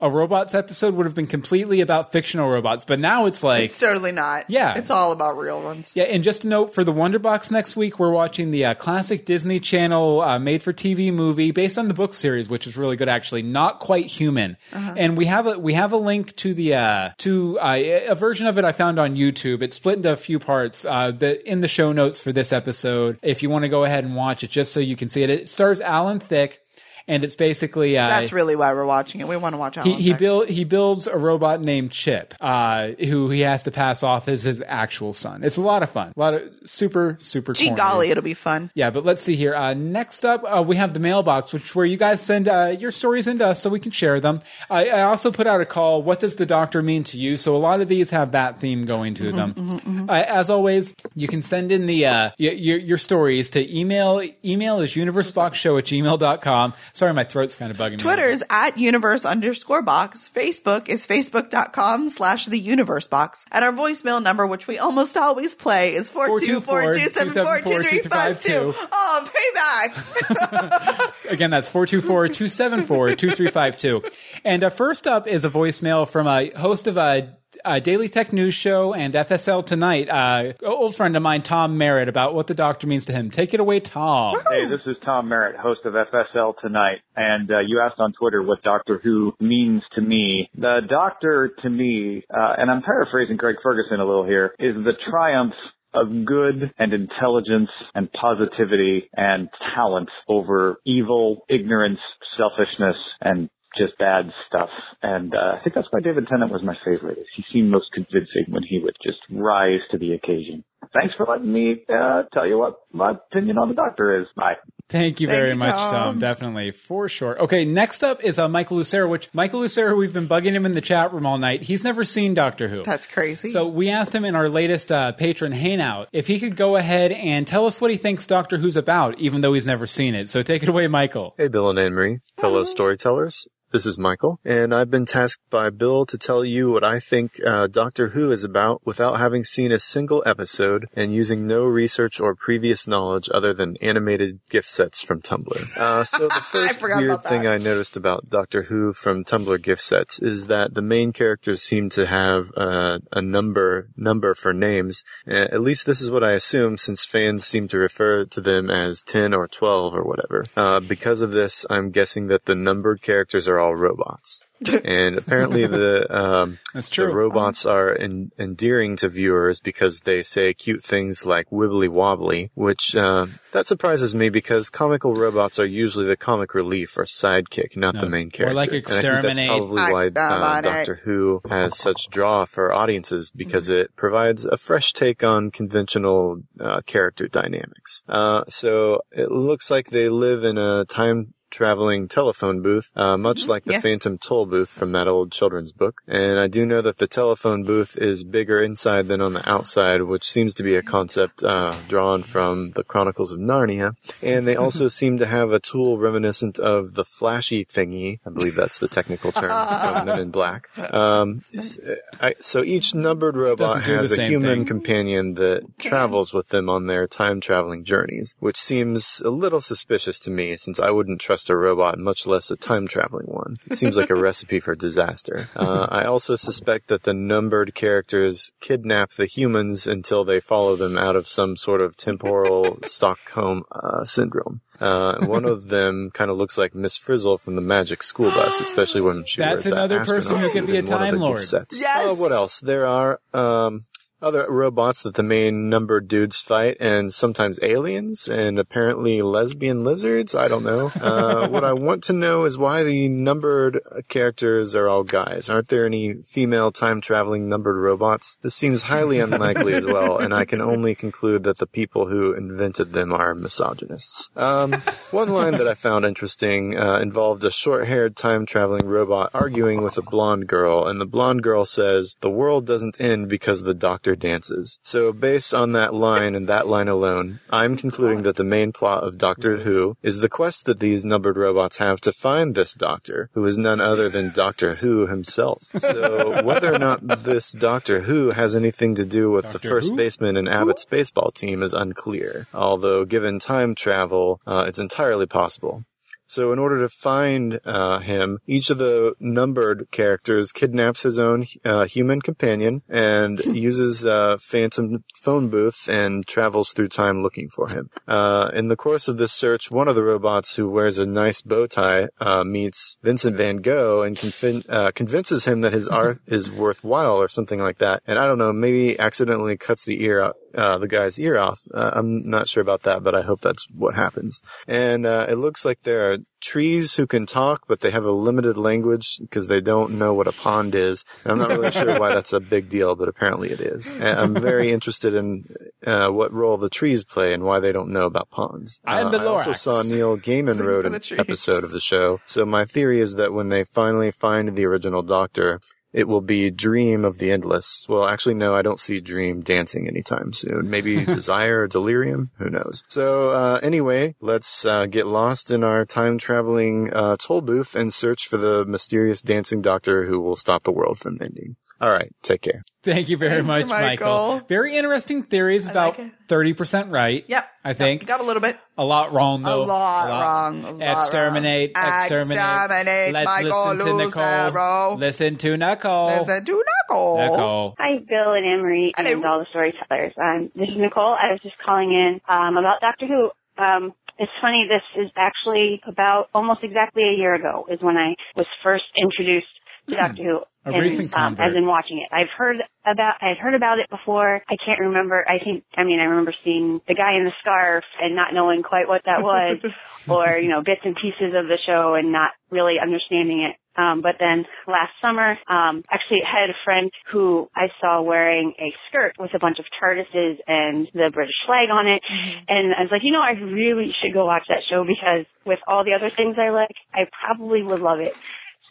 a robots episode would have been completely about fictional robots, but now it's like It's totally not. Yeah. It's all about real ones. yeah, and just a note for the Wonder Box next week, we're watching the uh, classic Disney Channel uh, made-for-TV movie based on the book series, which is really good, actually. Not quite human, and we have a we have a link to the uh, to uh, a version of it I found on YouTube. It's split into a few parts. Uh, the in the show notes for this episode, if you want to go ahead and watch it, just so you can see it. It stars Alan Thicke, and it's basically uh, That's really why we're watching it. We want to watch he Alan he Thicke. build he builds a robot named Chip, uh, who he has to pass off as his actual son. It's a lot of fun, a lot of super super. Gee corny. golly, it'll be fun. Yeah, but let's see here. Uh, next up, uh, we have the mailbox, which where you guys send uh, your stories into us so we can share them. I, I also put out a call. What does the doctor mean to you? So a lot of these have that theme going to them. Uh, as always, you can send in the uh, y- your, your stories to email. Email is universeboxshow at gmail.com. Sorry, my throat's kind of bugging me. Twitter is at universe underscore box. Facebook is facebook.com slash the universe box. And our voicemail number, which we almost always play, is 424-274-2352. Oh, payback. Again, that's 424-274-2352. And uh, first up is a voicemail from a host of a, a Daily Tech News show and FSL Tonight, uh, old friend of mine, Tom Merritt, about what the doctor means to him. Take it away, Tom. Hey, this is Tom Merritt, host of FSL Tonight, and uh, you asked on Twitter what Doctor Who means to me. The Doctor, to me, uh, and I'm paraphrasing Craig Ferguson a little here, is the triumph of good and intelligence and positivity and talent over evil, ignorance, selfishness, and just bad stuff. And uh, I think that's why David Tennant was my favorite. He seemed most convincing when he would just rise to the occasion. Thanks for letting me uh, tell you what my opinion on the Doctor is. Bye. Thank you Thank very you, much, Tom. Tom. Definitely, for sure. Okay, next up is uh, Michael Lucero, which Michael Lucero, we've been bugging him in the chat room all night. He's never seen Doctor Who. That's crazy. So we asked him in our latest uh, patron hangout if he could go ahead and tell us what he thinks Doctor Who's about, even though he's never seen it. So take it away, Michael. Hey, Bill and Anne Marie, fellow storytellers. This is Michael, and I've been tasked by Bill to tell you what I think uh, Doctor Who is about without having seen a single episode and using no research or previous knowledge other than animated gift sets from Tumblr. Uh, so the first weird thing I noticed about Doctor Who from Tumblr gift sets is that the main characters seem to have uh, a number number for names. Uh, at least this is what I assume, since fans seem to refer to them as ten or twelve or whatever. Uh, because of this, I'm guessing that the numbered characters are all robots. and apparently the um, That's the true. robots are en- endearing to viewers because they say cute things like wibbly wobbly, which uh, that surprises me because comical robots are usually the comic relief or sidekick, not the No. main Or character. like And I think exterminate. that's probably why uh, Exterminate. Doctor Who has such draw for audiences because it provides a fresh take on conventional uh, character dynamics. Uh, so it looks like they live in a time traveling telephone booth, uh, much like the Yes. Phantom Toll booth from that old children's book. And I do know that the telephone booth is bigger inside than on the outside, which seems to be a concept uh, drawn from the Chronicles of Narnia. And they also seem to have a tool reminiscent of the flashy thingy. I believe that's the technical term from Men in Black. Um, s- I, so each numbered robot has a human thing. companion that travels with them on their time traveling journeys, which seems a little suspicious to me since I wouldn't trust a robot, much less a time traveling one. It seems like a recipe for disaster. Uh, I also suspect that the numbered characters kidnap the humans until they follow them out of some sort of temporal Stockholm uh, syndrome. Uh, one of them kind of looks like Miss Frizzle from the Magic School Bus, especially when she That's wears that another person astronaut who could suit be a in one of the Time gift Lord. Sets. Yes! Uh, what else? There are um, other robots that the main numbered dudes fight, and sometimes aliens, and apparently lesbian lizards. I don't know. Uh, what I want to know is why the numbered characters are all guys. Aren't there any female time traveling numbered robots? This seems highly unlikely as well, and I can only conclude that the people who invented them are misogynists. Um, one line that I found interesting uh, involved a short-haired time traveling robot arguing with a blonde girl, and the blonde girl says, "The world doesn't end because the doctor dances." So, based on that line and that line alone, I'm concluding that the main plot of Doctor Who is the quest that these numbered robots have to find this doctor, who is none other than Doctor Who himself. So, whether or not this Doctor Who has anything to do with the first Who? baseman in Abbott's baseball team is unclear. Although, given time travel, uh, it's entirely possible. So in order to find uh, him, each of the numbered characters kidnaps his own uh, human companion and uses a phantom phone booth and travels through time looking for him. Uh, in the course of this search, one of the robots who wears a nice bow tie uh, meets Vincent Van Gogh and convin- uh, convinces him that his art is worthwhile or something like that. And I don't know, maybe accidentally cuts the ear out. Uh, the guy's ear off. Uh, I'm not sure about that, but I hope that's what happens. And uh, it looks like there are trees who can talk, but they have a limited language because they don't know what a pond is. And I'm not really sure why that's a big deal, but apparently it is. And I'm very interested in uh, what role the trees play and why they don't know about ponds. I'm the Uh, I also saw Neil Gaiman Sing wrote an trees. episode of the show. So my theory is that when they finally find the original Doctor, it will be Dream of the Endless. Well, actually, no, I don't see Dream dancing anytime soon. Maybe Desire or Delirium? Who knows? So, uh, anyway, let's, uh, get lost in our time traveling, uh, toll booth and search for the mysterious dancing doctor who will stop the world from ending. Alright, take care. Thank you very Thank you, much, Michael. Michael. Very interesting theories. About like thirty percent right. Yep. I think Got a little bit. a lot wrong though. a lot, wrong. A lot exterminate, wrong. exterminate. Exterminate Let's Michael listen to Nicole. Lucero. Listen to Nicole. Listen to Nicole. Nicole. Hi, Bill and Emery Hello. and all the storytellers. Um, this is Nicole. I was just calling in um, about Doctor Who. Um, it's funny. This is actually about almost exactly a year ago is when I was first introduced to Doctor Who. A and, recent um, I've been watching it. I've heard about I'd heard about it before. I can't remember. I think I mean I remember seeing the guy in the scarf and not knowing quite what that was, or you know bits and pieces of the show and not really understanding it. Um, but then last summer, um, actually I had a friend who I saw wearing a skirt with a bunch of TARDISes and the British flag on it. And I was like, you know, I really should go watch that show because with all the other things I like, I probably would love it.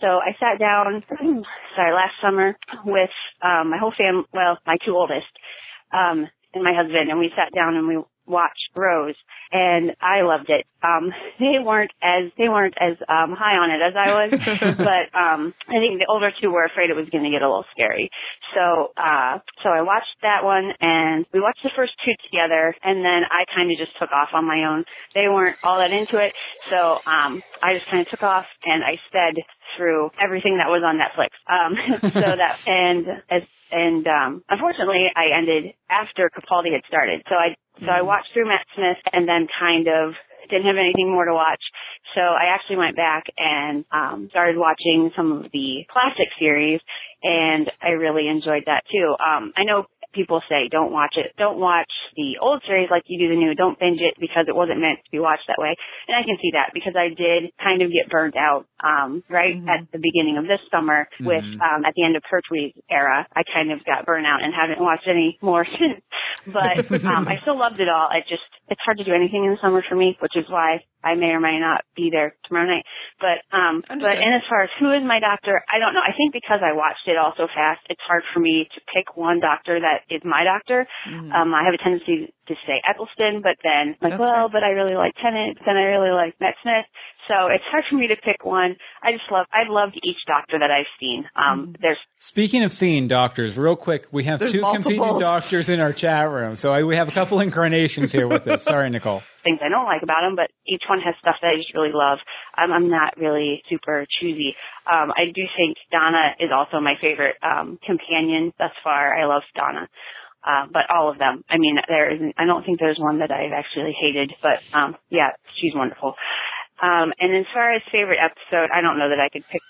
So I sat down, sorry, last summer with um, my whole family, well, my two oldest, um, and my husband, and we sat down and we watch Rose, and I loved it. Um, they weren't as they weren't as um, high on it as I was, but um, I think the older two were afraid it was going to get a little scary. So uh, so I watched that one, and we watched the first two together, and then I kind of just took off on my own. They weren't all that into it, so um, I just kind of took off, and I sped through everything that was on Netflix. Um, so that and as and um, unfortunately, I ended after Capaldi had started. So I so I watched through Matt Smith and then kind of didn't have anything more to watch. So I actually went back and um, started watching some of the classic series, and I really enjoyed that too. Um, I know people say don't watch it, don't watch the old series like you do the new, don't binge it because it wasn't meant to be watched that way. And I can see that because I did kind of get burnt out, um, right at the beginning of this summer with, um, at the end of Pertwee's era, I kind of got burnt out and haven't watched any more since. But, um, I still loved it all. I just, it's hard to do anything in the summer for me, which is why I may or may not be there tomorrow night. But, um, but, and as far as who is my doctor, I don't know. I think because I watched it all so fast, it's hard for me to pick one doctor that is my doctor. Um, I have a tendency to say Eccleston, but then like, That's well, fair. but I really like Tennant, then I really like Matt Smith. So it's hard for me to pick one. I just love, I've loved each doctor that I've seen. Um, there's Speaking of seeing doctors, real quick, we have There's two competing doctors in our chat room. So I, we have a couple incarnations here with us. Sorry, Nicole. things I don't like about them, but each one has stuff that I just really love. Um, I'm not really super choosy. Um, I do think Donna is also my favorite um, companion thus far. I love Donna. Uh, but all of them. I mean, there isn't, I don't think there's one that I've actually hated, but, um, yeah, she's wonderful. Um, and as far as favorite episode, I don't know that I could pick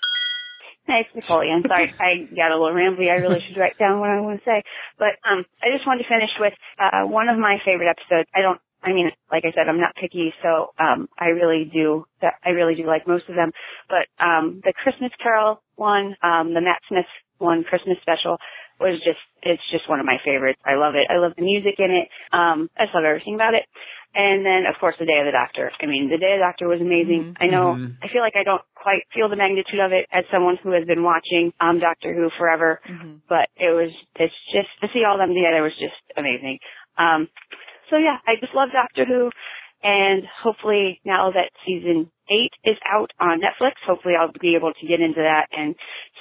Nice, Napoleon. Sorry, I got a little rambly. I really should write down what I want to say. But um, I just wanted to finish with uh, one of my favorite episodes. I don't. I mean, like I said, I'm not picky, so um, I really do. I really do like most of them. But um, the Christmas Carol one, um, the Matt Smith one, Christmas special, was just. It's just one of my favorites. I love it. I love the music in it. Um, I just love everything about it. And then, of course, the Day of the Doctor. I mean, the Day of the Doctor was amazing. I know, I feel like I don't quite feel the magnitude of it as someone who has been watching um, Doctor Who forever, but it was, it's just, to see all them together was just amazing. Um, so yeah, I just love Doctor Who, and hopefully now that season eight is out on Netflix, hopefully I'll be able to get into that and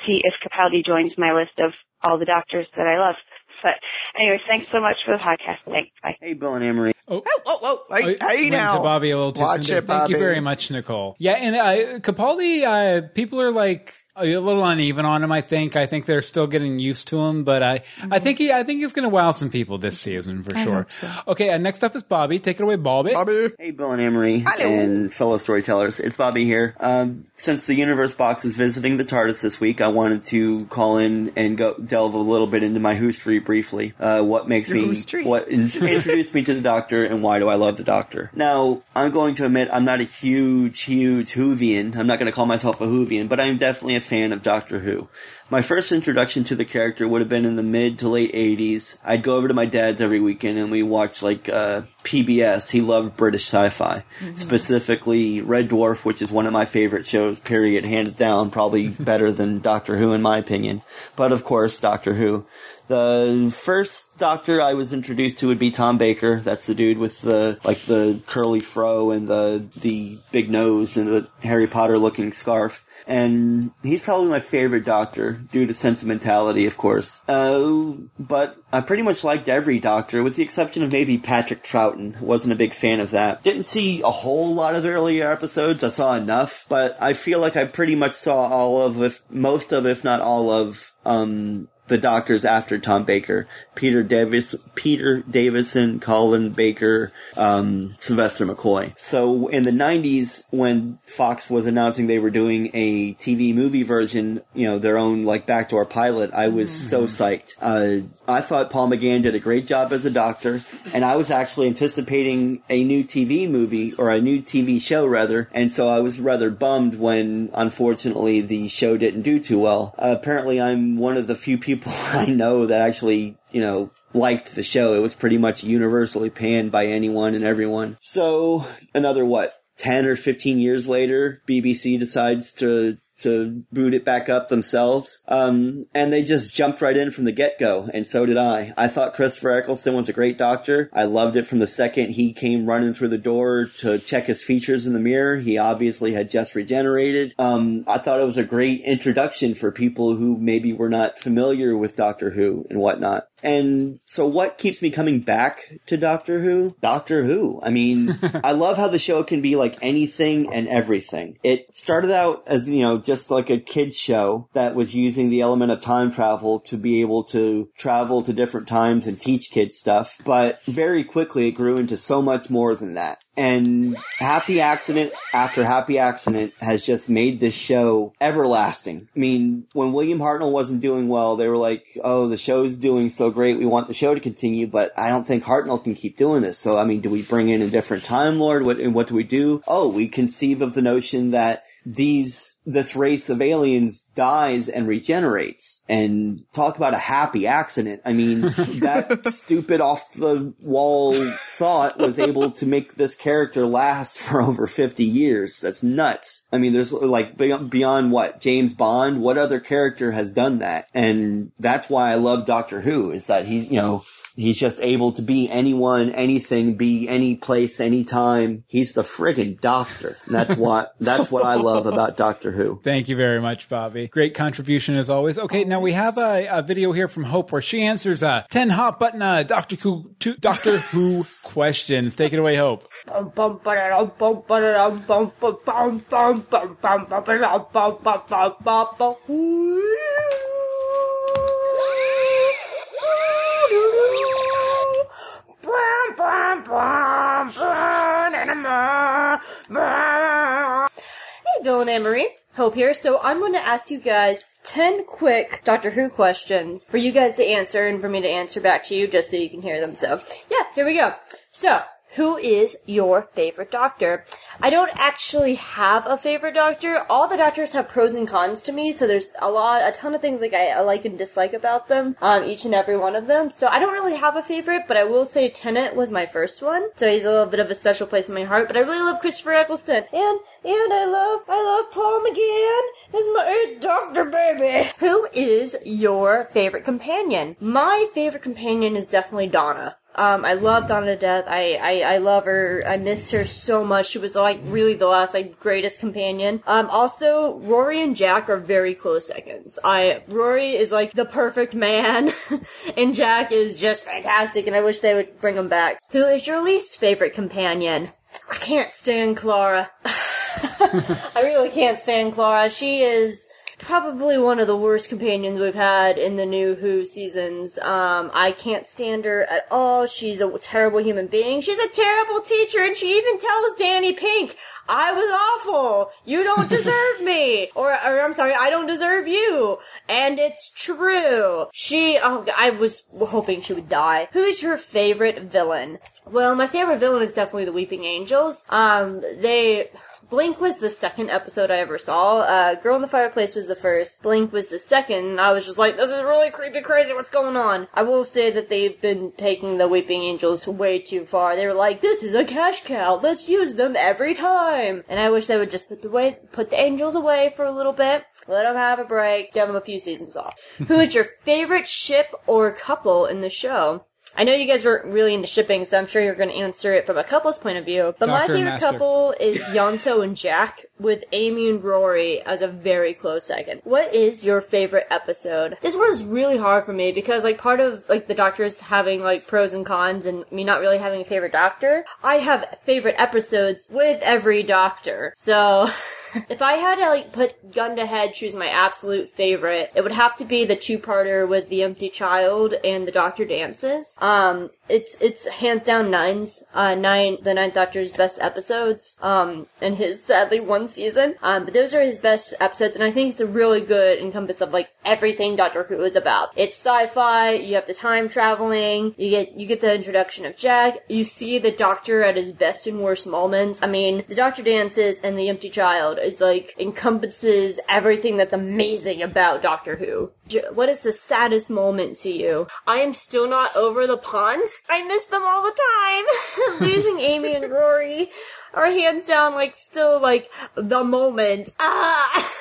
see if Capaldi joins my list of all the doctors that I love. But anyways, thanks so much for the podcast. Thanks. Bye. Hey, Bill and Amory. Oh, oh, oh. Hey, I hey went now. to Bobby a little too Watch soon. it, Thank you very much, Nicole. Yeah, and uh, Capaldi, uh, people are like a little uneven on him. I think. I think they're still getting used to him, but I, I think he, I think he's going to wow some people this season for sure. hope so. Okay, uh, next up is Bobby. Take it away, Bobby. Bobby. Hey, Bill and Amory Hello. and fellow storytellers. It's Bobby here. Um, since the Universe Box is visiting the TARDIS this week, I wanted to call in and go delve a little bit into my history briefly. Uh, what makes Your me, history. what in- introduced me to the Doctor, and why do I love the Doctor? Now, I'm going to admit I'm not a huge, huge Whovian. I'm not going to call myself a Whovian, but I'm definitely a fan of Doctor Who. My first introduction to the character would have been in the mid to late 80s. I'd go over to my dad's every weekend and we watched like uh, PBS. He loved British sci-fi, specifically Red Dwarf, which is one of my favorite shows. Period, hands down, probably better than Doctor Who in my opinion. But of course, Doctor Who. The first Doctor I was introduced to would be Tom Baker. That's the dude with the like the curly fro and the the big nose and the Harry Potter looking scarf and he's probably my favorite doctor due to sentimentality, of course. Uh, but I pretty much liked every doctor, with the exception of maybe Patrick Troughton. Wasn't a big fan of that. Didn't see a whole lot of the earlier episodes. I saw enough, but I feel like I pretty much saw all of, if most of, if not all of, um, the doctors after Tom Baker, Peter Davis, Peter Davison, Colin Baker, um, Sylvester McCoy. So in the '90s, when Fox was announcing they were doing a TV movie version, you know, their own like backdoor pilot, I was so psyched. Uh, I thought Paul McGann did a great job as a doctor, and I was actually anticipating a new TV movie or a new TV show rather, and so I was rather bummed when, unfortunately, the show didn't do too well. Uh, apparently, I'm one of the few people I know that actually, you know, liked the show. It was pretty much universally panned by anyone and everyone. So, another what? 10 or 15 years later, BBC decides to to boot it back up themselves. Um, and they just jumped right in from the get go, and so did I. I thought Christopher Eccleston was a great doctor. I loved it from the second he came running through the door to check his features in the mirror. He obviously had just regenerated. Um, I thought it was a great introduction for people who maybe were not familiar with Doctor Who and whatnot. And so what keeps me coming back to Doctor Who? Doctor Who. I mean, I love how the show can be like anything and everything. It started out as, you know, just like a kid's show that was using the element of time travel to be able to travel to different times and teach kids stuff. But very quickly it grew into so much more than that. And Happy Accident after Happy Accident has just made this show everlasting. I mean, when William Hartnell wasn't doing well, they were like, oh, the show's doing so great, we want the show to continue, but I don't think Hartnell can keep doing this. So, I mean, do we bring in a different Time Lord? What, and what do we do? Oh, we conceive of the notion that these this race of aliens dies and regenerates. And talk about a happy accident. I mean that stupid off the wall thought was able to make this character last for over 50 years. That's nuts. I mean there's like beyond, beyond what? James bond? What other character has done that? And that's why i love doctor who is that he you know He's just able to be anyone, anything, be any place, anytime. He's the friggin' doctor. And that's what, that's what I love about Doctor Who. Thank you very much, Bobby. Great contribution as always. Okay, now we have a, a video here from Hope where she answers uh, 10 hot button uh, Doctor Who, two, Doctor Who questions. Take it away, Hope. Hey, Bill and Anne-Marie. Hope here. So I'm going to ask you guys 10 quick Doctor Who questions for you guys to answer and for me to answer back to you just so you can hear them. So, yeah, here we go. So, who is your favorite doctor? I don't actually have a favorite doctor. All the doctors have pros and cons to me, so there's a lot, a ton of things like I, like and dislike about them, um, each and every one of them. So I don't really have a favorite, but I will say Tennant was my first one, so he's a little bit of a special place in my heart. But I really love Christopher Eccleston, and and I love I love Paul McGann as my doctor baby. Who is your favorite companion? My favorite companion is definitely Donna. Um, I love Donna to death. I, I, I love her. I miss her so much. She was like really the last like greatest companion. Um, also Rory and Jack are very close seconds. I Rory is like the perfect man, and Jack is just fantastic. And I wish they would bring him back. Who is your least favorite companion? I can't stand Clara. I really can't stand Clara. She is probably one of the worst companions we've had in the new Who seasons. Um, I can't stand her at all. She's a terrible human being. She's a terrible teacher, and she even tells Danny Pink, I was awful. You don't deserve me. Or, or I'm sorry, I don't deserve you. And it's true. She, oh, I was hoping she would die. Who is your favorite villain? Well, my favorite villain is definitely the Weeping Angels. Um, they, Blink was the second episode I ever saw. Uh, Girl in the Fireplace was the first. Blink was the second. And I was just like, this is really creepy crazy. What's going on? I will say that they've been taking the Weeping Angels way too far. They were like, this is a cash cow. Let's use them every time. And I wish they would just put the way, put the angels away for a little bit. Let them have a break. Give them a few seasons off. Who is your favorite ship or couple in the show? I know you guys weren't really into shipping, so I'm sure you're going to answer it from a couple's point of view. But my Doctor and favorite Master. couple is Ianto and Jack, with Amy and Rory as a very close second. What is your favorite episode? This one is really hard for me because, like, part of like the doctors having like pros and cons, and me not really having a favorite doctor. I have favorite episodes with every doctor, so. If I had to like put gun to head, choose my absolute favorite, it would have to be the two-parter with the empty child and the Doctor dances. Um, it's it's hands down Nine's uh Nine the Ninth Doctor's best episodes. Um, in his sadly one season. Um, but those are his best episodes, and I think it's a really good encompass of like everything Doctor Who is about. It's sci-fi. You have the time traveling. You get you get the introduction of Jack. You see the Doctor at his best and worst moments. I mean, the Doctor dances and the empty child is like encompasses everything that's amazing about Doctor Who. What is the saddest moment to you? I am still not over the Ponds. I miss them all the time. Losing Amy and Rory are hands down like still like the moment. Ah.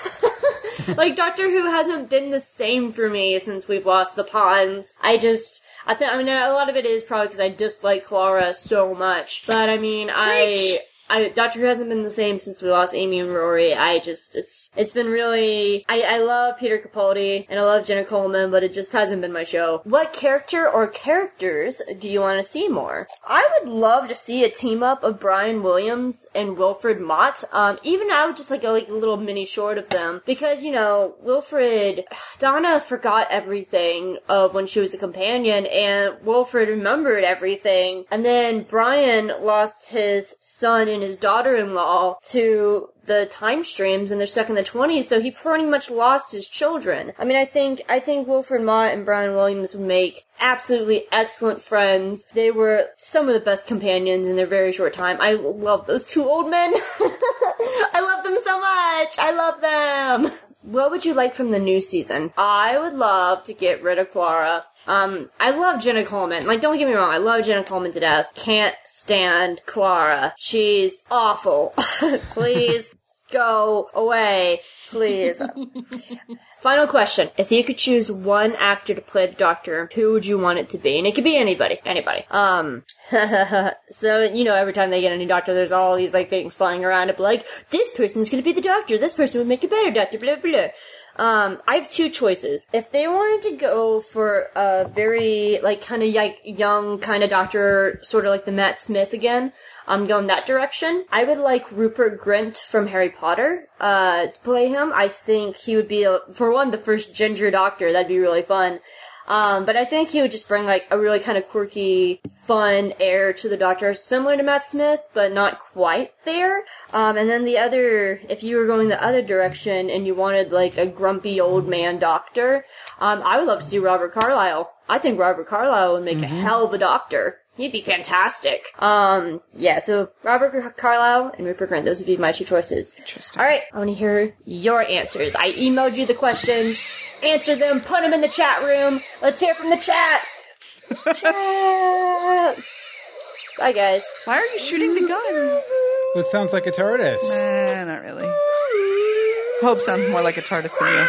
like Doctor Who hasn't been the same for me since we've lost the Ponds. I just. I think I mean a lot of it is probably because I dislike Clara so much, but I mean I I Doctor Who hasn't been the same since we lost Amy and Rory. I just it's it's been really I, I love Peter Capaldi and I love Jenna Coleman, but it just hasn't been my show. What character or characters do you want to see more? I would love to see a team up of Brian Williams and Wilfred Mott. Um, even I would just like a, like a little mini short of them because you know Wilfred Donna forgot everything of when she was a companion, and Wilfred remembered everything, and then Brian lost his son and his daughter-in-law to the time streams and they're stuck in the 20s so he pretty much lost his children. I mean i think i think wilfred mott and brian williams would make absolutely excellent friends. They were some of the best companions in their very short time. I love those two old men. I love them so much. I love them. What would you like from the new season? I would love to get rid of Clara. Um, I love Jenna Coleman. Like, don't get me wrong, I love Jenna Coleman to death. Can't stand Clara. She's awful. Please go away. Please. Final question. If you could choose one actor to play the Doctor, who would you want it to be? And it could be anybody. Anybody. Um, so, you know, every time they get a new Doctor, there's all these, like, things flying around it, like, this person's gonna be the Doctor, this person would make a better Doctor, blah, blah, blah. Um, I have two choices. If they wanted to go for a very, like, kind of like young kind of Doctor, sort of like the Matt Smith again, I'm going that direction. I would like Rupert Grint from Harry Potter uh, to play him. I think he would be, a, for one, the first ginger doctor. That'd be really fun. Um, but I think he would just bring like a really kind of quirky, fun air to the Doctor, similar to Matt Smith, but not quite there. Um, and then the other, if you were going the other direction and you wanted like a grumpy old man Doctor, um, I would love to see Robert Carlyle. I think Robert Carlyle would make a hell of a Doctor. He'd be fantastic. Um, yeah, so Robert Carlyle and Rupert Grint, those would be my two choices. Interesting. All right, I want to hear your answers. I emailed you the questions. Answer them, put them in the chat room. Let's hear from the chat. chat. Bye, guys. Why are you shooting the gun? This sounds like a TARDIS. Nah, not really. Hope sounds more like a TARDIS than you.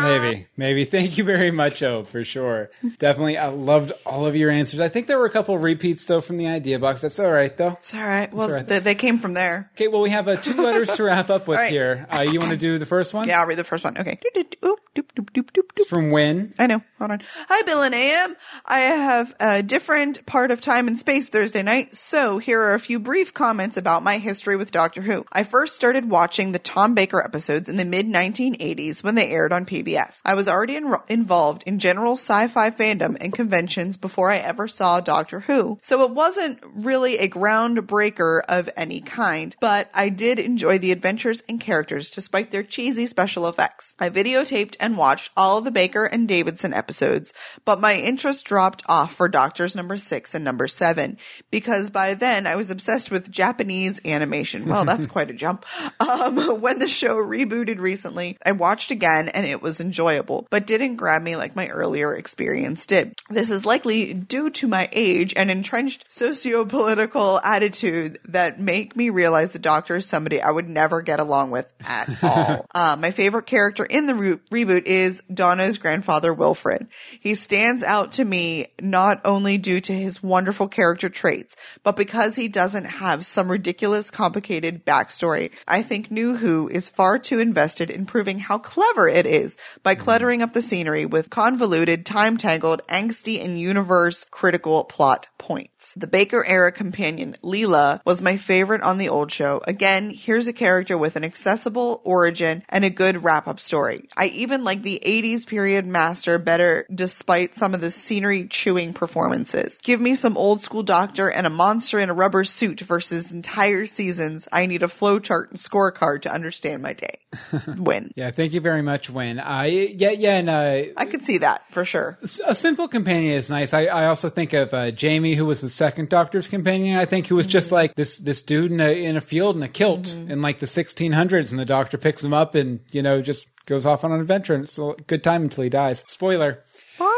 Maybe, maybe. Thank you very much, O, for sure. Definitely, I loved all of your answers. I think there were a couple repeats though from the idea box. That's all right though. It's all right. Well, all right. They, they came from there. Okay, well we have uh, two letters to wrap up with right. here. Uh, you want to do the first one? Yeah, I'll read the first one. Okay. It's from when? I know. Hold on. Hi, Bill and AM. I have a different part of time and space Thursday night, so here are a few brief comments about my history with Doctor Who. I first started watching the Tom Baker episodes in the mid 1980s when they aired on PBS. I was already en- involved in general sci-fi fandom and conventions before I ever saw Doctor Who, so it wasn't really a groundbreaker of any kind, but I did enjoy the adventures and characters despite their cheesy special effects. I videotaped and watched all the Baker and Davison episodes, but my interest dropped off for Doctors number six and number seven because by then I was obsessed with Japanese animation. Well, that's quite a jump. Um, when the show rebooted recently, I watched again and it was enjoyable, but didn't grab me like my earlier experience did. This is likely due to my age and entrenched socio-political attitude that make me realize the Doctor is somebody I would never get along with at all. Uh, my favorite character in the re- reboot is Donna's grandfather, Wilfred. He stands out to me not only due to his wonderful character traits, but because he doesn't have some ridiculous, complicated backstory. I think New Who is far too invested in proving how clever it is by cluttering up the scenery with convoluted, time-tangled, angsty, and universe critical plot points. The Baker era companion, Leela, was my favorite on the old show. Again, here's a character with an accessible origin and a good wrap-up story. I even like the 80s period master better despite some of the scenery chewing performances. Give me some old school doctor and a monster in a rubber suit versus entire seasons. I need a flowchart and scorecard to understand my day. Win. Yeah, thank you very much, Win. I yeah yeah, and uh, I could see that for sure. a simple companion is nice. I, I also think of uh, Jamie, who was the second Doctor's companion. I think who was just like this this dude in a in a field in a kilt in like the 1600s, and the Doctor picks him up and you know just goes off on an adventure, and it's a good time until he dies. Spoiler. Spoiler.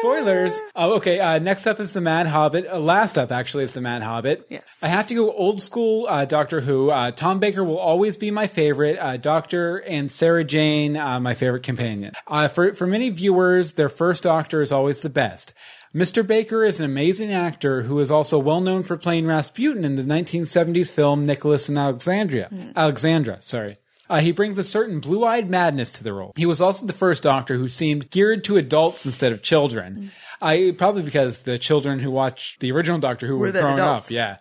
Spoilers. Oh, okay. Uh, next up is the Mad Hobbit. Uh, last up, actually, is the Mad Hobbit. Yes. I have to go old school uh, Doctor Who. Uh, Tom Baker will always be my favorite. Uh, Doctor and Sarah Jane, uh, my favorite companion. Uh, for for many viewers, their first Doctor is always the best. Mr. Baker is an amazing actor who is also well known for playing Rasputin in the 1970s film Nicholas and Alexandria. Hmm. Alexandra, sorry. Uh, he brings a certain blue-eyed madness to the role. He was also the first Doctor who seemed geared to adults instead of children. I probably because the children who watched the original Doctor Who were, Were growing adults. up. Yeah,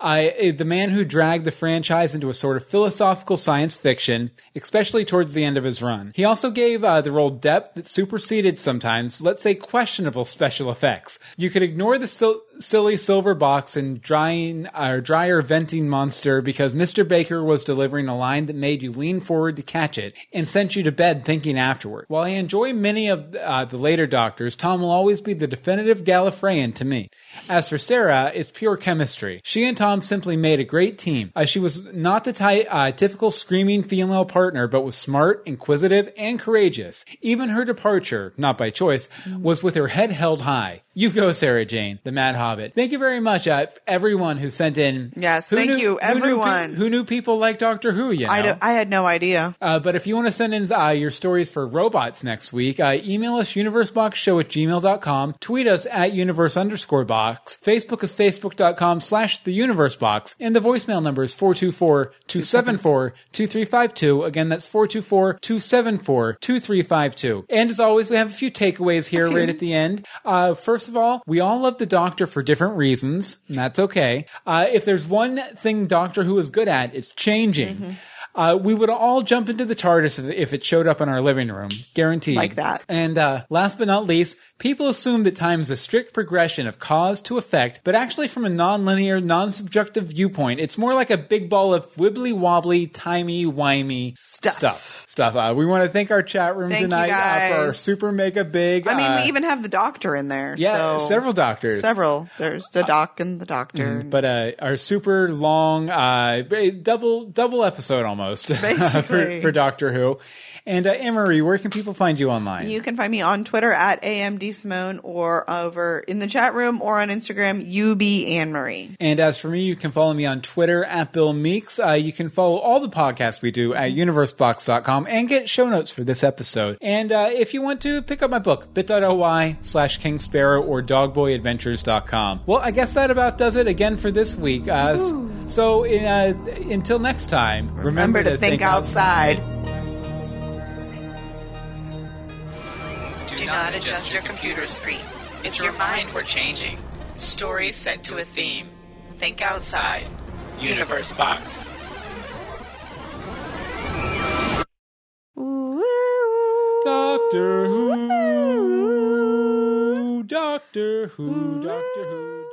I uh, the man who dragged the franchise into a sort of philosophical science fiction, especially towards the end of his run. He also gave uh, the role depth that superseded sometimes, let's say, questionable special effects. You could ignore the sil- silly silver box and drying or dryer venting monster because Mr. Baker was delivering a line that made you lean forward to catch it and sent you to bed thinking afterward. While I enjoy many of uh, the later Doctors, Tom will always be the definitive Gallifreyan to me. As for Sarah, it's pure chemistry. She and Tom simply made a great team. Uh, she was not the ty- uh, typical screaming female partner, but was smart, inquisitive, and courageous. Even her departure, not by choice, was with her head held high. You go, Sarah Jane, the Mad Hobbit. Thank you very much, uh, everyone who sent in. Yes, thank knew- you, who knew pe- everyone. Who knew, people like Doctor Who, you know? I, d- I had no idea. Uh, but if you want to send in uh, your stories for robots next week, uh, email us universeboxshow at gmail.com, tweet us at universe underscore box, Facebook is facebook.com slash the universe box, and the voicemail number is 424-274-2352. Again, that's 424-274-2352. And as always, we have a few takeaways here right at the end. Uh, first of all, we all love the Doctor for different reasons, and that's okay. Uh, if there's one thing Doctor Who is good at, it's changing. Uh, we would all jump into the TARDIS if, it showed up in our living room, guaranteed. Like that. And uh, last but not least, people assume that time is a strict progression of cause to effect, but actually, from a non-linear, non-subjective viewpoint, it's more like a big ball of wibbly wobbly, timey wimey Stuff. stuff. Stuff. Uh, we want to thank our chat room Thank tonight uh, for our super mega big. I mean, uh, we even have the doctor in there. yeah, so several doctors. Several. There's the doc and the doctor. But uh, our super long, uh, double double episode almost for, for Doctor Who. And uh, Anne-Marie, where can people find you online? You can find me on Twitter at AMD Simone or over in the chat room or on Instagram, UB Anne Marie. And as for me, you can follow me on Twitter at Bill Meeks. Uh, you can follow all the podcasts we do at universebox.com and get show notes for this episode. And uh, if you want to pick up my book, bit.ly slash King Sparrow or dogboyadventures.com. Well, I guess that about does it again for this week. Uh, so uh, until next time, remember, Remember to think outside. Do not adjust your computer screen. It's your mind we're changing. Stories set to a theme. Think outside. Universe Box. Doctor Who, Doctor Who, Doctor Who.